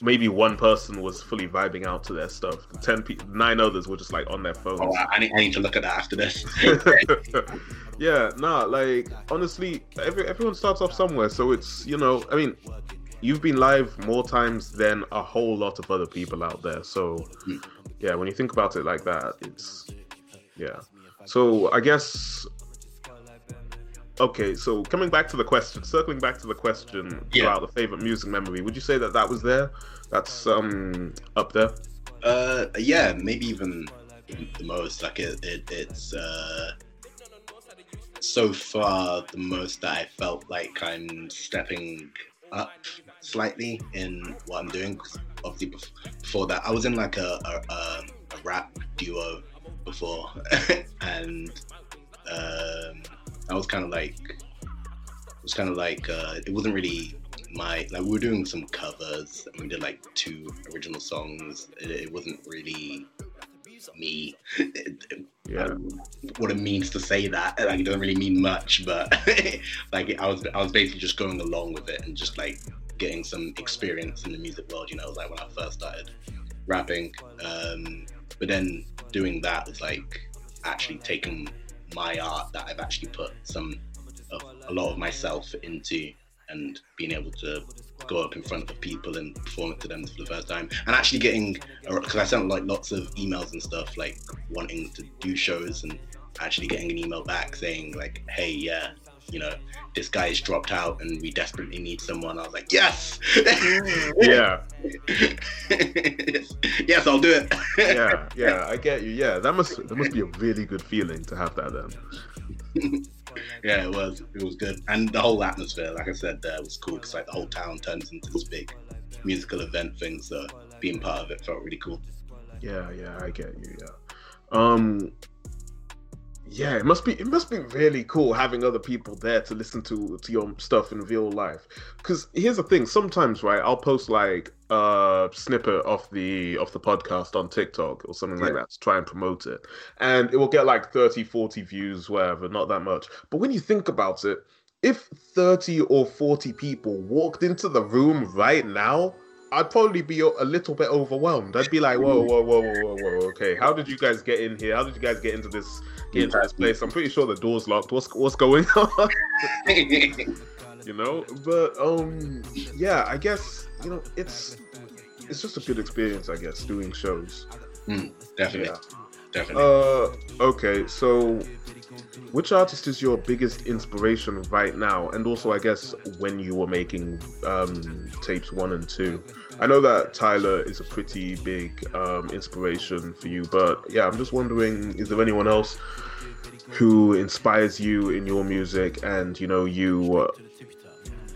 B: maybe one person was fully vibing out to their stuff. The ten, pe- nine others were just like on their phones.
C: Oh, I, I need, I need to look at that after this.
B: yeah, nah, like honestly, every, everyone starts off somewhere. So it's you know, I mean, you've been live more times than a whole lot of other people out there. So
C: Hmm.
B: yeah, when you think about it like that, it's yeah. So I guess okay. So coming back to the question, circling back to the question
C: Yeah.
B: about the favorite music memory, would you say that that was there? That's um up there.
C: Uh, yeah, maybe even the most. Like it, it it's uh, so far the most that I felt like I'm stepping up slightly in what I'm doing. obviously, before that, I was in like a a, a, a rap duo before, and um, I was kind of like it was kind of like uh, it wasn't really my like we were doing some covers and we did like two original songs. It, it wasn't really me. It- it-
B: Yeah.
C: what it means to say that like it doesn't really mean much, but like I was I was basically just going along with it and just like getting some experience in the music world. You know, it was like when I first started rapping. Um, but then doing that was like actually taking my art that I've actually put some a, a lot of myself into and being able to go up in front of people and perform it to them for the first time. And actually getting because I sent like lots of emails and stuff like wanting to do shows and actually getting an email back saying like hey yeah you know this guy guy's dropped out and we desperately need someone I was like yes
B: Yeah.
C: yes I'll do it
B: yeah, yeah, I get you. Yeah, that must that must be a really good feeling to have that then.
C: yeah, it was. It was good, and the whole atmosphere, like I said, there was cool because like the whole town turns into this big musical event thing. So being part of it felt really cool.
B: Yeah, yeah, I get you. Yeah. Um. Yeah, it must be it must be really cool having other people there to listen to to your stuff in real life. Because here's the thing: sometimes, right, I'll post like a snippet of the of the podcast on TikTok or something like that to try and promote it, and it will get like 30, 40 views, whatever, not that much. But when you think about it, if 30 or 40 people walked into the room right now, I'd probably be a little bit overwhelmed. I'd be like, whoa, whoa, whoa, whoa, whoa, whoa. Okay, how did you guys get in here? How did you guys get into this get into this place? I'm pretty sure the door's locked. What's what's going on? you know? But um yeah, I guess, you know, it's it's just a good experience, I guess, doing shows.
C: definitely,
B: Yeah.
C: definitely.
B: Uh okay, so which artist is your biggest inspiration right now? And also, I guess, when you were making um, tapes one and two? I know that Tyler is a pretty big um, inspiration for you, but yeah, I'm just wondering is there anyone else who inspires you in your music and, you know, you uh,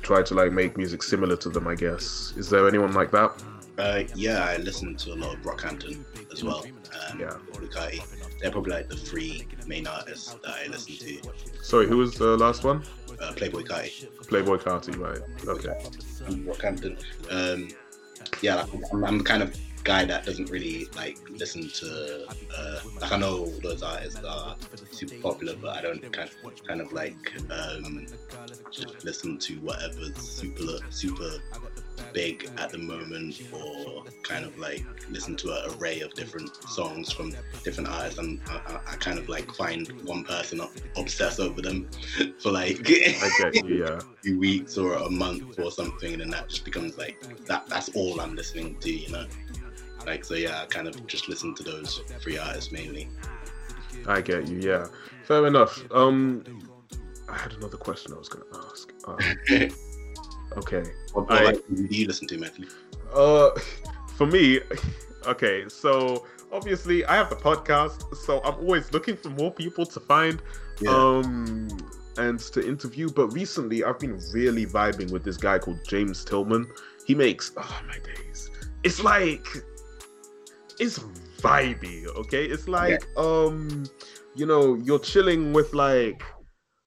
B: try to like make music similar to them, I guess? Is there anyone like that?
C: Uh, yeah, I listen to a lot of Brockhampton as well. Um,
B: Yeah.
C: They're probably like the three main artists that I listen to.
B: Sorry, who was the last one?
C: Uh, Playboi Carti
B: Playboi Carti, right? Okay.
C: and Brockhampton. Um, yeah, like, I'm, I'm kind of guy that doesn't really like listen to uh, like I know those artists are super popular, but I don't kind of, kind of like um, just listen to whatever's super super big at the moment, or kind of like listen to an array of different songs from different artists, and I, I, I kind of like find one person obsess over them for like
B: you, yeah.
C: few weeks or a month or something, and then that just becomes like that. That's all I'm listening to, you know. Like so, yeah. I kind of just listen to those three artists mainly.
B: I get you, yeah. Fair enough. Um, I had another question I was gonna ask. Uh, okay.
C: What, like, do you listen to, Matthew?
B: Uh, for me, okay. So obviously, I have the podcast, so I'm always looking for more people to find,
C: Yeah.
B: um, and to interview. But recently, I've been really vibing with this guy called James Tillman. He makes oh my days. It's like it's vibey, okay? It's like um, you know, you're chilling with like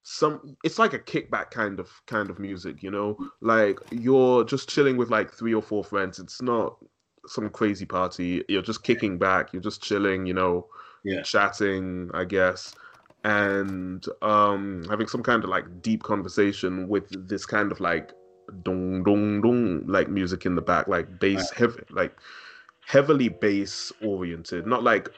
B: some it's like a kickback kind of kind of music you know? Like you're just chilling with like three or four friends. It's not some crazy party. You're just kicking back. You're just chilling you know
C: Yeah.
B: chatting i guess. And um having some kind of like deep conversation with this kind of like dong dong dong like music in the back like bass heavy like heavily bass oriented. Not like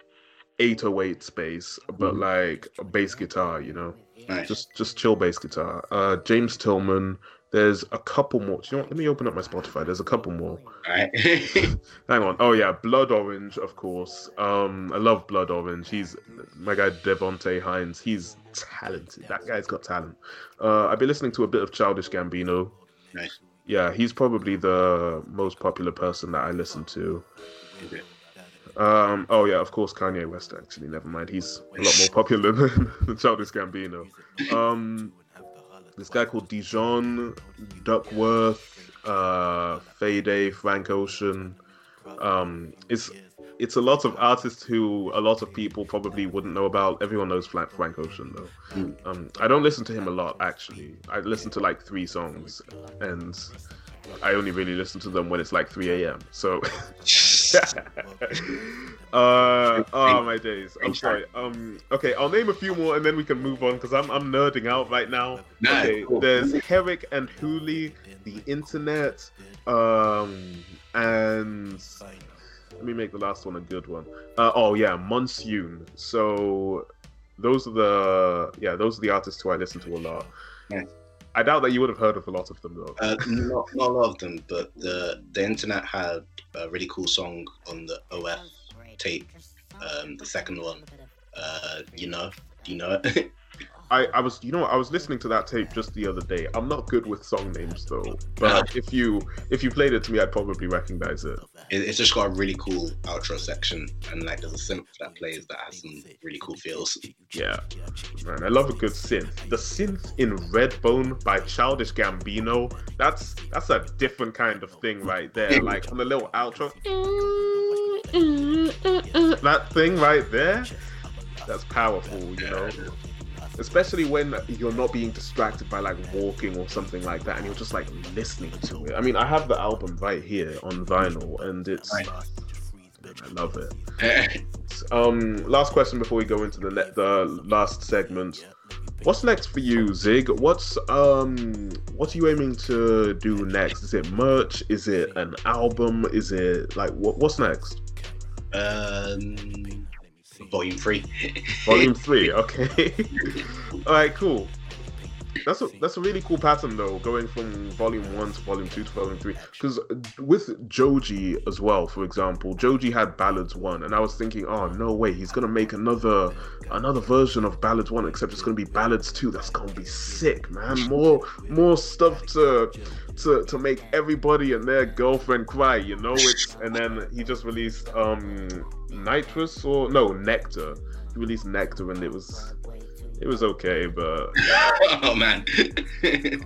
B: 808 space but
C: Mhm.
B: like a bass guitar you know
C: Nice.
B: just just chill bass guitar. Uh, James Tillman. There's a couple more. Do you know what? Let me open up my Spotify. There's a couple more. Hang on. Oh yeah, Blood Orange, of course. Um, I love Blood Orange. He's my guy Devonté Hynes. He's talented. That guy's got talent. Uh, I've been listening to a bit of Childish Gambino.
C: nice.
B: Yeah, he's probably the most popular person that I listen to.
C: Okay.
B: Um, oh yeah, of course Kanye West. Actually, never mind. He's a lot more popular than, Childish Gambino. Um, this guy called Dijon Duckworth, uh, Frank Ocean. Um, it's it's a lot of artists who a lot of people probably wouldn't know about. Everyone knows Frank, Frank Ocean though.
C: Mm.
B: Um, I don't listen to him a lot actually. I listen to like three songs, and I only really listen to them when it's like 3 a.m. So. uh oh my days. I'm sorry. Um okay i'll name a few more and then we can move on because i'm i'm nerding out right now. Okay there's herrick and hooli the internet um and let me make the last one a good one. Uh, oh yeah monsoon. So those are the yeah those are the artists who i listen to a lot.
C: Nice.
B: I doubt that you would have heard of a lot of them though
C: Uh, not, not a lot of them, but the the internet had a really cool song on the OF tape. Um, the second one, uh, you know, do you know it?
B: I, I was you know I was listening to that tape just the other day. I'm not good with song names though, but if you if you played it to me, I'd probably recognize it.
C: it? It's just got a really cool outro section, and like there's a synth that plays that has some really cool feels.
B: Yeah, man, I love a good synth. The synth in Redbone by Childish Gambino. That's that's a different kind of thing right there. Like on the little outro, that thing right there. That's powerful, you know. Especially when you're not being distracted by like walking or something like that, and you're just like listening to it. I mean, I have the album right here on vinyl, and it's. I love it. Um, last question before we go into the ne- the last segment. What's next for you, Zig? What's um what are you aiming to do next? Is it merch? Is it an album? Is it like what what's next?
C: um, volume three.
B: Volume three, okay. Alright, cool. That's a that's a really cool pattern though, going from volume one to volume two to volume three. Because with Joji as well, for example, Joji had Ballads one, and I was thinking, oh no way, he's gonna make another another version of Ballads one, except it's gonna be Ballads two. That's gonna be sick, man. More more stuff to to to make everybody and their girlfriend cry, you know. It's and then he just released um Nitrous or no Nectar. He released Nectar and it was it was okay, but
C: oh man.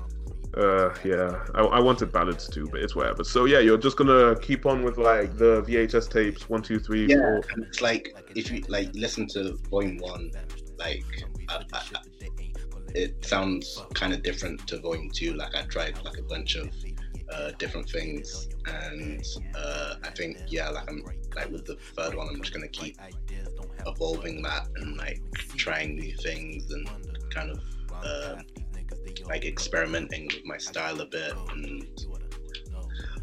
B: uh yeah, I, I wanted ballads too, but it's whatever. So yeah, you're just gonna keep on with like the VHS tapes one, two, three,
C: yeah,
B: four.
C: and it's like if you like listen to volume one, like I, I- it sounds kind of different to volume two. Like I tried like a bunch of uh, different things, and uh, I think yeah, like I'm like with the third one, I'm just gonna keep evolving that and like trying new things and kind of uh, like experimenting with my style a bit and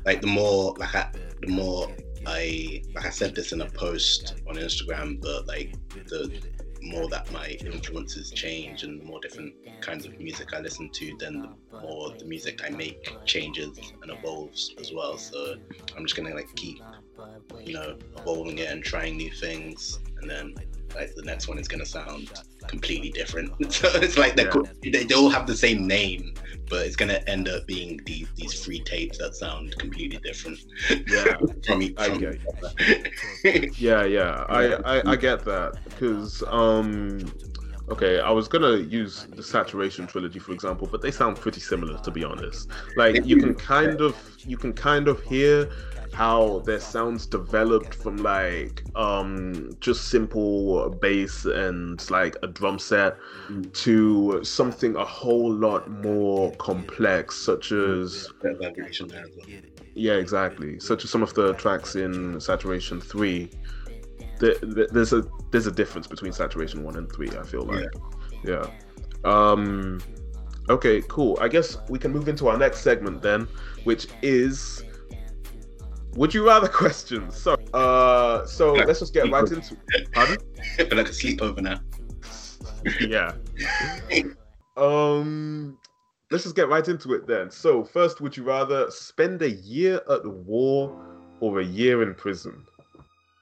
C: like the more like I, the more I like I said this in a post on Instagram, but like the more that my influences change and the more different kinds of music I listen to, then the more the music I make changes and evolves as well. So I'm just gonna like keep, you know, evolving it and trying new things, and then like the next one is gonna sound completely different. so it's like they're, they they all have the same name, but it's gonna end up being these these free tapes that sound completely different.
B: Yeah.
C: from each.
B: I
C: From
B: Yeah, yeah, I, I, I get that because um, okay, I was gonna use the Saturation trilogy for example, but they sound pretty similar to be honest. Like you can kind of you can kind of hear how their sounds developed from like um just simple bass and like a drum set
C: Mm.
B: to something a whole lot more complex such as
C: bit of evolution there as well.
B: yeah, exactly. Such as some of the tracks in Saturation Three. The, the, there's a there's a difference between Saturation One and Three. I feel like, yeah. Um, okay, cool. I guess we can move into our next segment then, which is would you rather questions. So, uh, so let's just get right into. Pardon?
C: I feel like a sleepover now.
B: yeah. Um, let's just get right into it then. So, first, would you rather spend a year at war or a year in prison?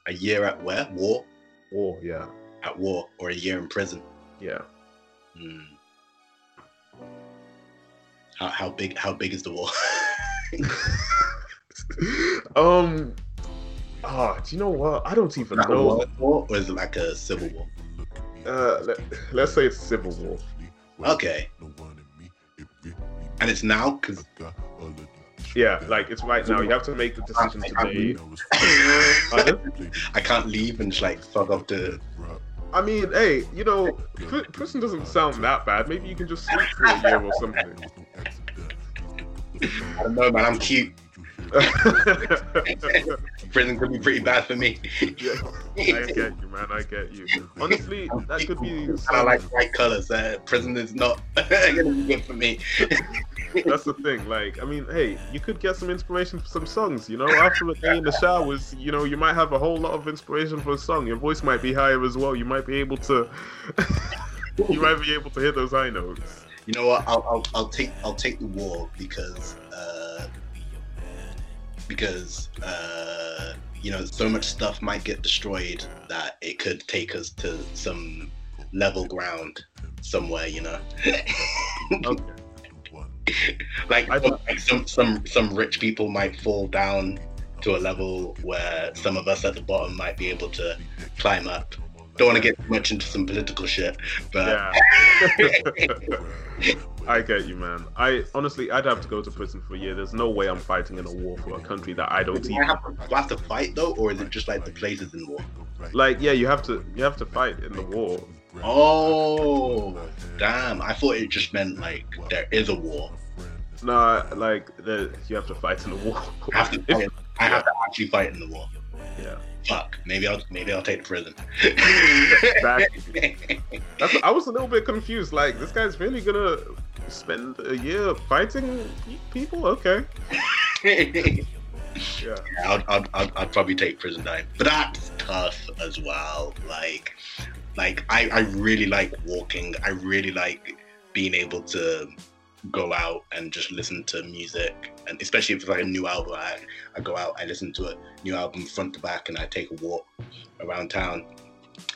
C: A year at where? War?
B: War, yeah,
C: At war or a year in prison?
B: yeah.
C: Hmm. How, how big? How big is the war?
B: um, ah, do you know what? I don't even
C: Like
B: know.
C: world war, or is it like a civil war?
B: Uh, let, let's say it's civil war.
C: Okay. And it's now because
B: Yeah, like it's right now. You have to make the decision today. Pardon?
C: I can't leave and just like fuck off to.
B: I mean, hey, you know, pri- prison doesn't sound that bad. Maybe you can just sleep for a year or something.
C: I don't know, man. I'm cute. Prison could be pretty bad for me.
B: Yeah, I get you, man. I get you. Honestly, that could be.
C: I like bright colors. Uh, prison is not gonna be good for me.
B: that's the thing. Like, I mean, hey, you could get some inspiration for some songs. You know, after a day in the showers, you know, you might have a whole lot of inspiration for a song. Your voice might be higher as well. You might be able to. you might be able to hit those high notes.
C: You know what? I'll, I'll, I'll take I'll take the war because uh, because uh, you know so much stuff might get destroyed that it could take us to some level ground somewhere. You know,
B: Okay.
C: like, like some some some rich people might fall down to a level where some of us at the bottom might be able to climb up. Don't want to get too much into some political shit, but
B: Yeah. I get you, man. I honestly, I'd have to go to prison for a year. There's no way I'm fighting in a war for a country that I don't
C: do
B: even
C: have, to, do I have to fight though, or is it just like the places in war?
B: like. Yeah, you have to, you have to fight in the war.
C: Oh, damn! I thought it just meant like there is a war.
B: Nah, like the, you have to fight in the war.
C: I have to.
B: If-
C: I have to actually fight in the war.
B: yeah,
C: Fuck. Maybe I'll maybe I'll take the prison.
B: exactly. That's, I was a little bit confused. Like, this guy's really gonna spend a year fighting people? Okay. Yeah.
C: I'd, I'd, I'd, I'd probably take prison time, but that's tough as well. Like, like I, I really like walking. I really like being able to go out and just listen to music, and especially if it's like a new album, I, I go out, I listen to a new album front to back, and I take a walk around town.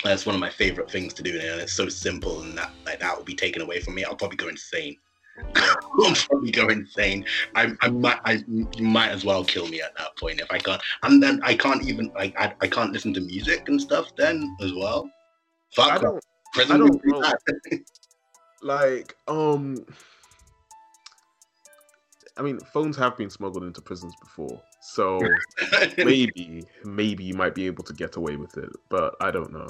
C: That's one of my favorite things to do, and it's so simple, and that like that will be taken away from me. I'll probably go insane. I'll probably go insane. I, I might, I, you might as well kill me at that point if I can't. And then I can't even like, I, I can't listen to music and stuff then as well. Fuck,
B: I don't I don't like um I mean phones have been smuggled into prisons before. So maybe maybe you might be able to get away with it, but I don't know.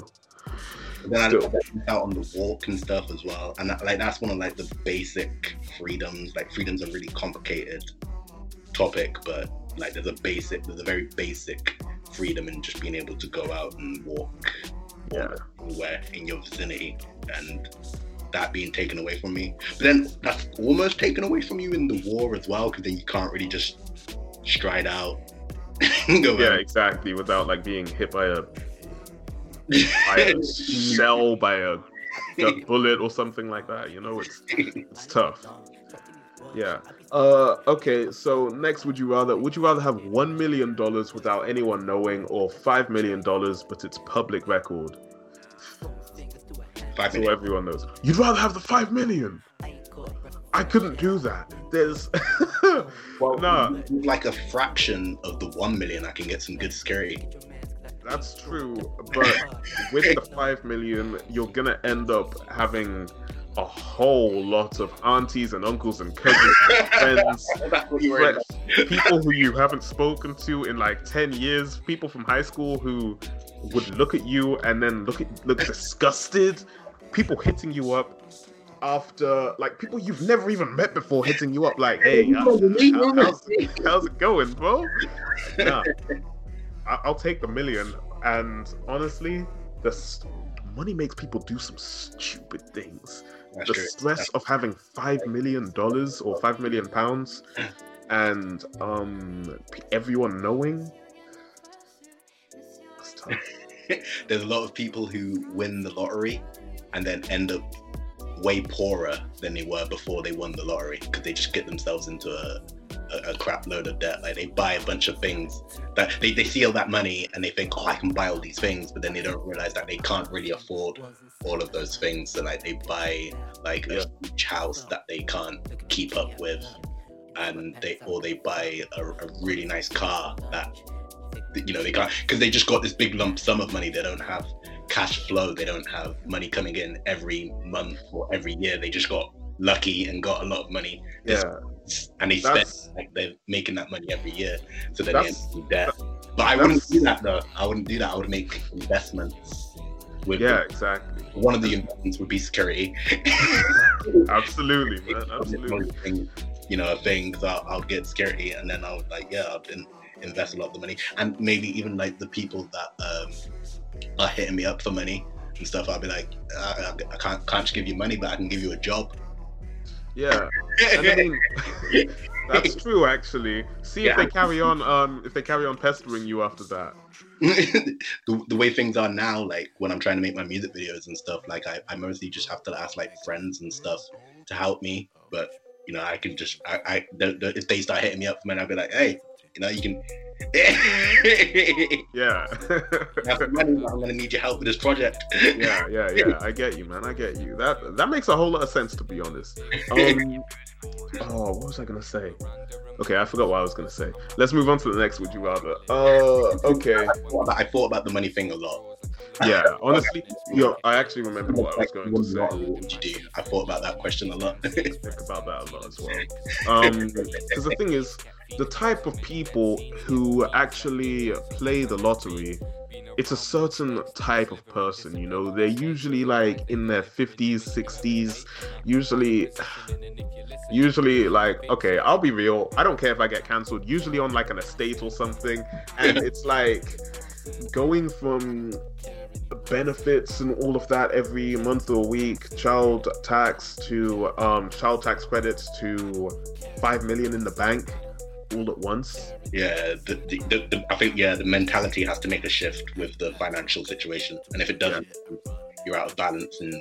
C: then I
B: Still.
C: out on the walk and stuff as well, and that, like that's one of like the basic freedoms. Like freedoms are really complicated topic, but like there's a basic, there's a very basic freedom in just being able to go out and walk
B: Yeah.
C: anywhere in your vicinity, and that being taken away from me. But then that's almost taken away from you in the war as well, because then you can't really just stride out. and go
B: Yeah,
C: out.
B: exactly. Without like being hit by a by a shell, by a, a bullet or something like that. You know, it's it's tough. Yeah. Uh. Okay. So next, would you rather would you rather have one million dollars without anyone knowing, or five million dollars but it's public record
C: Five
B: so
C: minutes.
B: everyone knows? You'd rather have the five million. I couldn't do that. There's nah.
C: Like a fraction of the one million, I can get some good security.
B: That's true, but with the five million, you're gonna end up having a whole lot of aunties and uncles and cousins, and friends,
C: That's what you were.
B: friends, people who you haven't spoken to in like ten years, people from high school who would look at you and then look at look disgusted, people hitting you up after like people you've never even met before hitting you up like, hey, how- how- how's, how's it going, bro? Nah, I- I'll take the million. And honestly, the s- money makes people do some stupid things.
C: That's
B: the
C: true.
B: stress of having five million dollars or five million pounds, and um, everyone knowing. That's tough.
C: There's a lot of people who win the lottery and then end up way poorer than they were before they won the lottery because they just get themselves into a, a, a crap load of debt. Like they buy a bunch of things that they, they see all that money and they think, oh, I can buy all these things, but then they don't realize that they can't really afford all of those things. So like they buy like a huge house that they can't keep up with, and they or they buy a, a really nice car that you know they can't because they just got this big lump sum of money. They don't have cash flow. They don't have money coming in every month or every year. They just got lucky and got a lot of money,
B: Yeah,
C: and they spend like they're making that money every year. So then they end up in debt. But I wouldn't do that though. I wouldn't do that. I would make investments. With
B: yeah, exactly.
C: one of the investments would be security.
B: Absolutely, man. Absolutely.
C: You know, a thing. So I'll, I'll get security, and then I'll like, yeah, I'll in, invest a lot of the money, and maybe even like the people that um, are hitting me up for money and stuff. I'll be like, I, I, can't can't just give you money, but I can give you a job.
B: Yeah, and I mean, that's true. Actually, see if they carry on. Um, if they carry on pestering you after that.
C: the, the way things are now, like when I'm trying to make my music videos and stuff, like I, I mostly just have to ask like friends and stuff to help me. But you know, I can just I, I the, the, if they start hitting me up, man, I'll be like, hey, you know, you can.
B: Yeah.
C: have money, I'm gonna need your help with this project.
B: yeah, yeah, yeah. I get you, man. I get you. That that makes a whole lot of sense, to be honest. Um, oh, what was I gonna say? Okay, I forgot what I was gonna say. Let's move on to the next. Would you rather? Uh, okay.
C: I thought about- I the money thing a lot.
B: Yeah, honestly, yo, I actually remember what I was going to say.
C: What would you do? I thought about that question a lot.
B: think about that a lot as well. Um, because the thing is, the type of people who actually play the lottery, it's a certain type of person. You know, they're usually like in their fifties, sixties. Usually, usually like okay, I'll be real. I don't care if I get cancelled. Usually on like an estate or something, and it's like going from benefits and all of that every month or week, child tax to um, child tax credits to five million in the bank all at once.
C: yeah, the, the, the, I think yeah, the mentality has to make a shift with the financial situation, and if it doesn't, you're out of balance and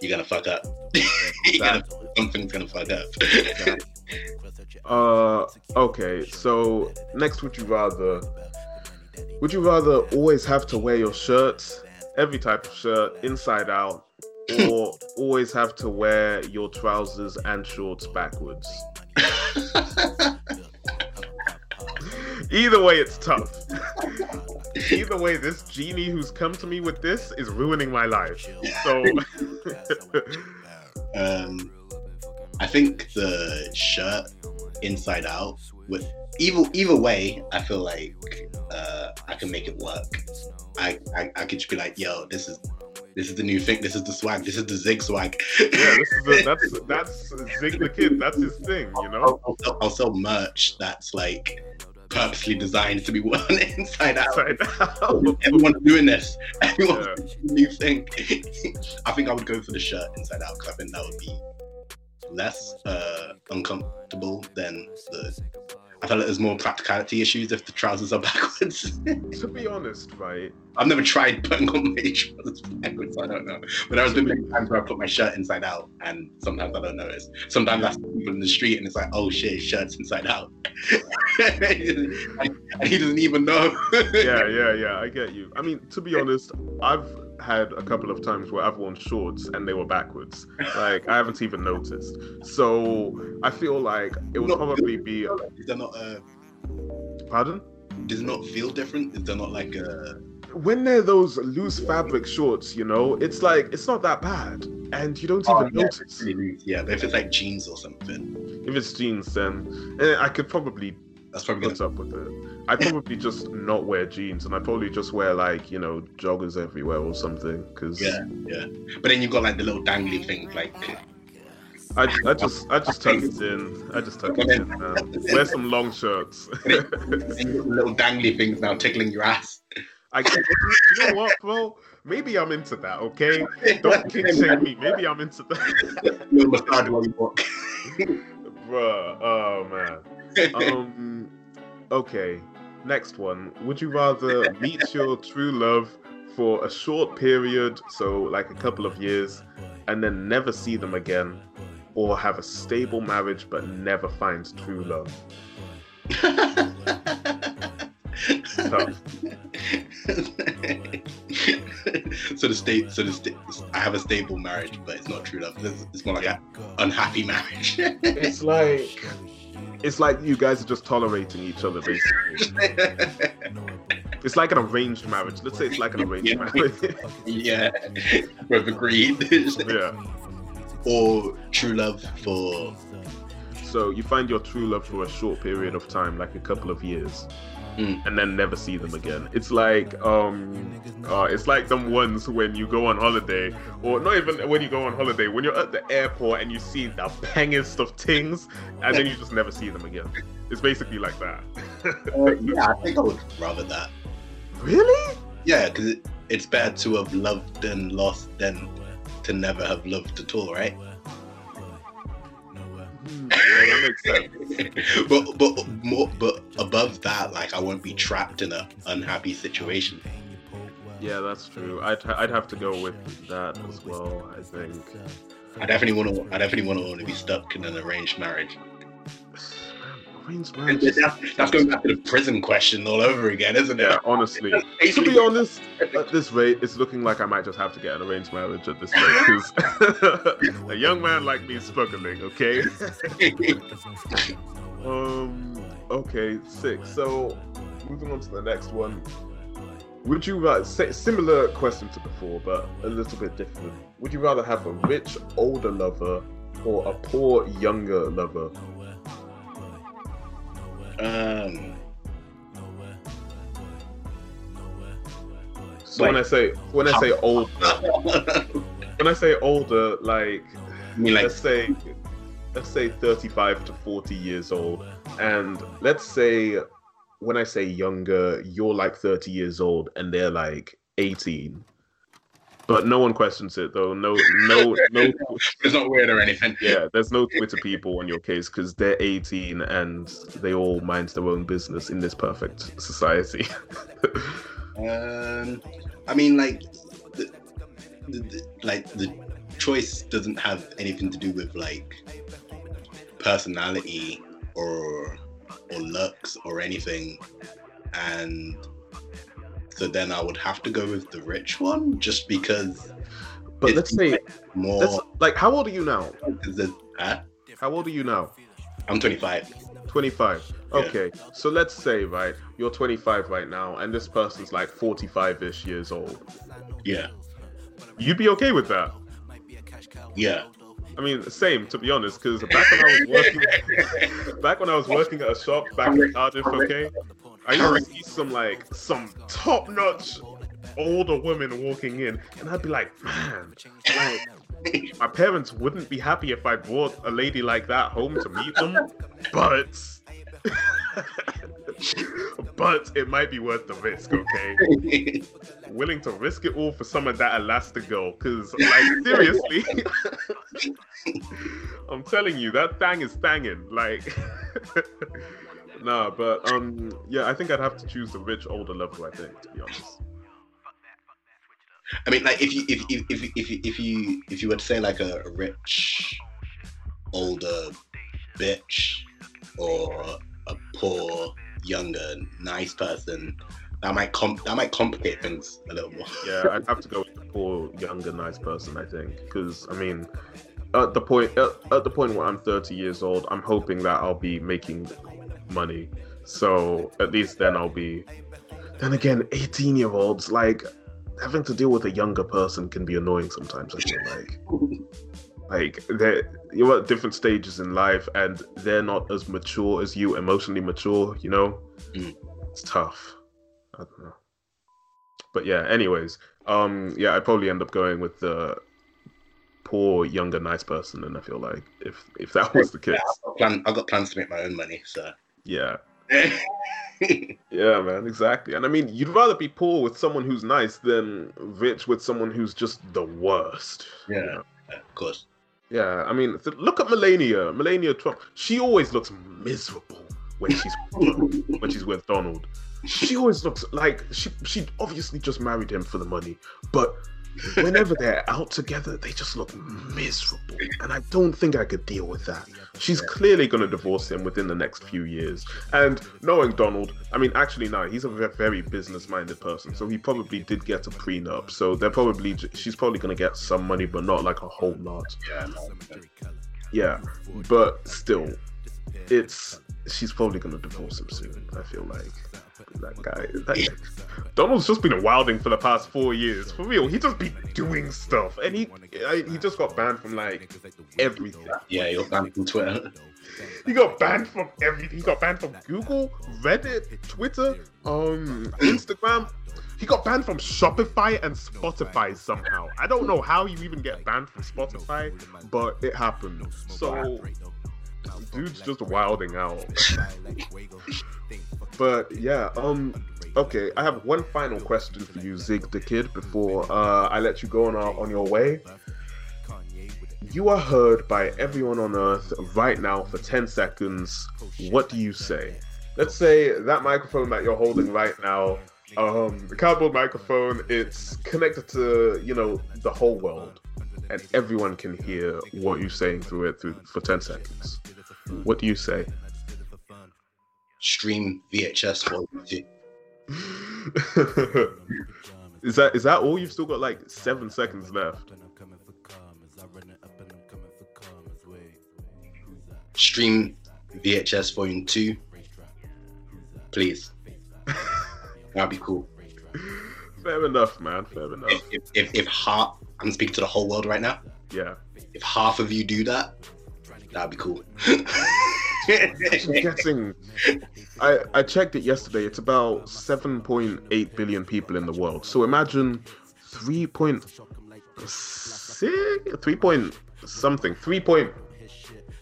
C: you're gonna fuck up. gonna, something's gonna fuck up.
B: Uh, okay. So next, would you rather? Would you rather always have to wear your shirts, every type of shirt, inside out, or always have to wear your trousers and shorts backwards? Either way, it's tough. Either way, this genie who's come to me with this is ruining my life. So,
C: um, I think the shirt inside out with either either way, I feel like uh, I can make it work. I, I I could just be like, yo, this is This is the new thing. This is the swag. This is the zig swag.
B: Yeah, this is a, that's that's Zig the Kid. That's his thing, you know.
C: I'll, I'll, sell, I'll sell merch that's like purposely designed to be worn inside out.
B: Upside down.
C: Everyone's doing this. Everyone's
B: Yeah.
C: doing new thing. I think I would go for the shirt inside out because I think that would be less uh, uncomfortable than the. I feel like there's more practicality issues if the trousers are backwards.
B: to be honest, right?
C: I've never tried putting on my trousers backwards, so I don't know. But there has been many times where I put my shirt inside out, and sometimes I don't notice. Sometimes I see people in the street, and it's like, oh shit, his shirt's inside out, and and he doesn't even know.
B: Yeah, yeah, yeah. I get you. I mean, to be honest, I've had a couple of times where I've worn shorts and they were backwards. Like I haven't even noticed. So I feel like it would
C: No.
B: probably be.
C: Is there not a?
B: Pardon?
C: Does it not feel different? Is there not like a?
B: when they're those loose fabric shorts, you know, it's like it's not that bad, and you don't
C: Oh,
B: even
C: yeah,
B: notice.
C: really Yeah, if it's like jeans or something,
B: If it's jeans, then eh, I could probably
C: that's probably
B: put
C: gonna.
B: up with it. I'd probably just not wear jeans, and I'd probably just wear like you know joggers everywhere or something. Because
C: Yeah, yeah. But then you've got like the little dangly things, like oh
B: I, I just I just tuck it in. I just tuck it in. Man. Wear some long shirts.
C: and you've got the little dangly things now tickling your ass.
B: I you know what, bro? Maybe I'm into that. Okay, don't kink shame me. Maybe I'm into that,
C: Little massage while you walk.
B: bruh. Oh man. Um okay next one would you rather meet your true love for a short period so like a couple of years and then never see them again or have a stable marriage but never find true love Tough.
C: so the state, so the state, I have a stable marriage, but it's not true love. It's, it's more like an unhappy marriage.
B: it's like it's like you guys are just tolerating each other basically. It's like an arranged marriage. Let's say it's like an arranged
C: Yeah.
B: marriage.
C: Yeah, we've agreed.
B: yeah.
C: Or true love for
B: So you find your true love for a short period of time, like a couple of years,
C: Mm.
B: and then never see them again. It's like um, uh, it's like them ones when you go on holiday, or not even when you go on holiday, when you're at the airport and you see the pangest of things, and then you just never see them again. It's basically like that.
C: Uh, yeah, I think I would rather that.
B: really?
C: Yeah, because it, it's better to have loved and lost than to never have loved at all, right?
B: Yeah, that makes sense.
C: but but more but above that, like I won't be trapped in an unhappy situation.
B: Yeah, that's true. I'd I'd have to go with that as well. I think.
C: I definitely want to. I definitely want to want to be stuck in an arranged marriage.
B: Arranged
C: And
B: marriage.
C: that's, that's going back to the prison question all over again, isn't it?
B: Yeah, honestly. to be honest, at this rate, it's looking like I might just have to get an arranged marriage at this rate because a young man like me is struggling. Okay. Um. Okay. Six. So, moving on to the next one. Would you rather similar question to before, but a little bit different? Would you rather have a rich older lover or a poor younger lover?
C: Um,
B: So when I say when I say older, when I say older, like
C: mean, like,
B: let's say let's say 35 to 40 years old. And let's say when i say younger you're like 30 years old and they're like 18 but no one questions it though. No no no.
C: It's not weird or anything.
B: yeah there's no twitter people on your case because they're 18 and they all mind their own business in this perfect society.
C: Um, I mean, like, the, the, the, like the choice doesn't have anything to do with like personality or or looks or anything, and so then I would have to go with the rich one just because
B: but let's say
C: more.
B: let's like how old are you now
C: huh?
B: how old are you now
C: I'm 25.
B: 25.
C: Yeah.
B: Okay. So let's say, right, you're 25 right now, and this person's like 45 ish years old.
C: Yeah,
B: You'd be okay with that?
C: yeah.
B: I mean, same, to be honest, because back when I was working, back when I was working at a shop back in Cardiff, okay, I used to see some like some top notch older women walking in, and I'd be like, man, like my parents wouldn't be happy if I brought a lady like that home to meet them, but but it might be worth the risk, okay? Willing to risk it all for some of that Elastigirl, because like seriously, I'm telling you, that thing is thanging. Like, nah, but um, yeah, I think I'd have to choose the rich older level. I think, to be honest.
C: I mean, like if you if if if if you if you, if you were to say like a, a rich older bitch or a poor younger nice person, that might com- that might complicate things a little more.
B: Yeah, I'd have to go with the poor, younger, nice person. I think, because I mean, at the point at, at the point where I'm 30 years old, I'm hoping that I'll be making money. So at least then I'll be. Then again, 18 year olds like having to deal with a younger person can be annoying sometimes. I feel like. Like they're you're at different stages in life and they're not as mature as you, emotionally mature, you know?
C: Mm.
B: It's tough. I don't know. But yeah, anyways, um yeah, I'd probably end up going with the poor, younger, nice person, and I feel like if if that was the case.
C: I've got, plan- I've got plans to make my own money, so.
B: Yeah. Yeah, man, exactly. And I mean, you'd rather be poor with someone who's nice than rich with someone who's just the worst. you
C: Yeah.
B: know?
C: Of course.
B: Yeah, I mean, th- look at Melania. Melania Trump. She always looks miserable when she's when she's with Donald. She always looks like she she obviously just married him for the money, but whenever they're out together, they just look miserable, and I don't think I could deal with that. She's clearly going to divorce him within the next few years. And knowing Donald, I mean, actually, no, he's a very business-minded person, so he probably did get a prenup. So they're probably she's probably going to get some money, but not like a whole lot.
C: Yeah,
B: Yeah, but still, it's she's probably gonna divorce him soon. I feel like that guy. That, Donald's just been wilding for the past four years. For real, he just be doing stuff, and he I, he just got banned from like everything.
C: yeah, you're banned from Twitter.
B: He got banned from everything. He got banned from Google, Reddit, Twitter, um, Instagram. He got banned from Shopify and Spotify somehow. I don't know how you even get banned from Spotify, but it happened. So, dude's just wilding out. but yeah, um, okay. I have one final question for you, Zig the Kid, before uh, I let you go on on your way. You are heard by everyone on Earth right now for 10 seconds. What do you say? Let's say that microphone that you're holding right now, um, the cardboard microphone, it's connected to, you know, the whole world. And everyone can hear what you're saying through it through, for 10 seconds. What do you say?
C: Stream VHS for
B: is that is that all? You've still got like seven seconds left.
C: stream VHS Volume Two, please. That'd be cool.
B: Fair enough, man. Fair enough.
C: If if, if, if half, I'm speaking to the whole world right now.
B: Yeah.
C: If half of you do that, that'd be cool.
B: Actually getting I, I checked it yesterday it's about 7.8 billion people in the world so imagine 3 point 3 point something 3 point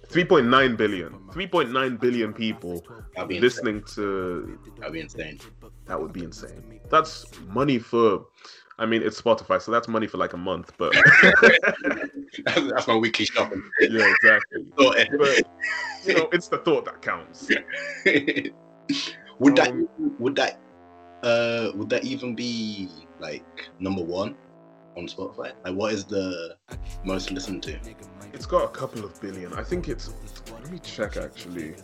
B: 3.9 billion 3.9 billion people listening to
C: That'd be insane.
B: that would be insane that's money for i mean it's spotify so that's money for like a month but
C: That's my weekly shopping.
B: yeah exactly but you know it's the thought that counts
C: would that
B: Um,
C: would that uh would that even be like number one on Spotify? Like what is the most listened to?
B: It's got a couple of billion. I think it's. Let me check actually.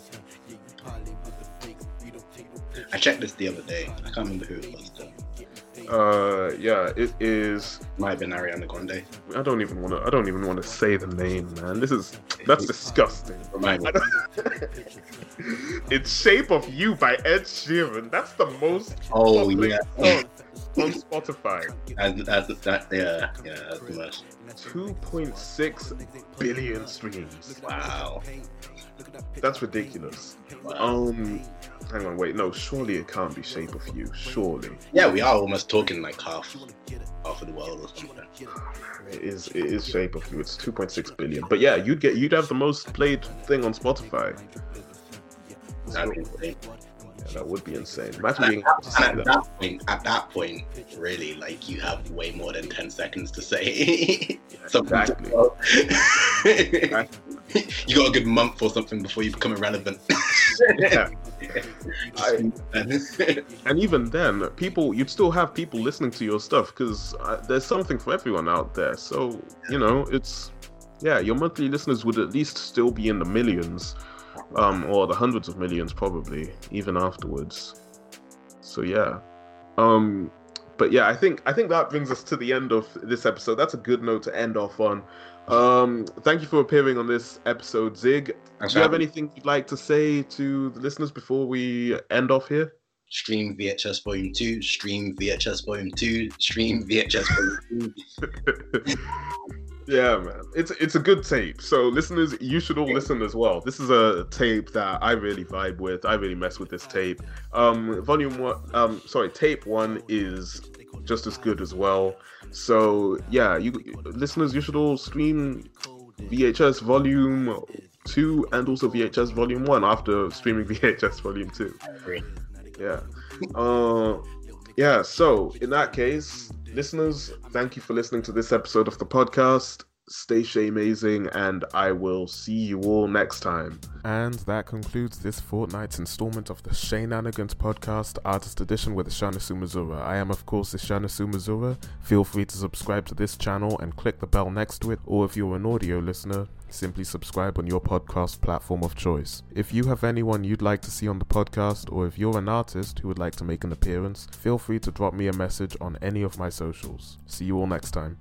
C: I checked this the other day. I can't remember who it was. Though.
B: Uh, yeah, it is.
C: Might have been Ariana Grande.
B: I don't even want to. I don't even want to say the name, man. This is that's disgusting.
C: Remind me.
B: I don't- it's Shape of You by Ed Sheeran. That's the most
C: Oh yeah,
B: on Spotify.
C: that's, that's that. Yeah, yeah, that's much.
B: 2.6 billion streams.
C: Wow.
B: That's ridiculous.
C: wow.
B: Um, hang on, wait, no, surely it can't be Shape of You. Surely,
C: Yeah, we are almost talking like half, half of the world or something.
B: it is. It is Shape of You. It's 2.6 billion. But yeah, you'd get you'd have the most played thing on Spotify.
C: That'd be insane.
B: Yeah, that would be insane. Imagine being
C: at
B: that.
C: that point, at that point, really, like you have way more than ten seconds to say.
B: Exactly.
C: you got a good month or something before you become irrelevant.
B: Yeah. I- and even then, people you'd still have people listening to your stuff because uh, there's something for everyone out there. So you know, it's yeah, your monthly listeners would at least still be in the millions, um, or the hundreds of millions probably, even afterwards. So yeah, um, but yeah, I think I think that brings us to the end of this episode. That's a good note to end off on. Um, thank you for appearing on this episode, Zig. Do you have anything you'd like to say to the listeners before we end off here?
C: Stream VHS Volume 2, stream VHS Volume 2, stream VHS Volume 2.
B: Yeah, man, it's it's a good tape. So listeners, you should all listen as well. This is a tape that I really vibe with. I really mess with this tape. Um, volume one, um, sorry, tape one is just as good as well. So yeah, you listeners, you should all stream VHS volume two and also VHS volume one after streaming VHS volume two. Yeah. Uh, yeah. So in that case, listeners, thank you for listening to this episode of the podcast. Stay shay amazing, and I will see you all next time.
A: And that concludes this fortnight's installment of the Shenanigans podcast, Artist Edition with Ishana Sumazura. I am, of course, Ishana Sumazura. Feel free to subscribe to this channel and click the bell next to it, or if you're an audio listener, simply subscribe on your podcast platform of choice. If you have anyone you'd like to see on the podcast, or if you're an artist who would like to make an appearance, feel free to drop me a message on any of my socials. See you all next time.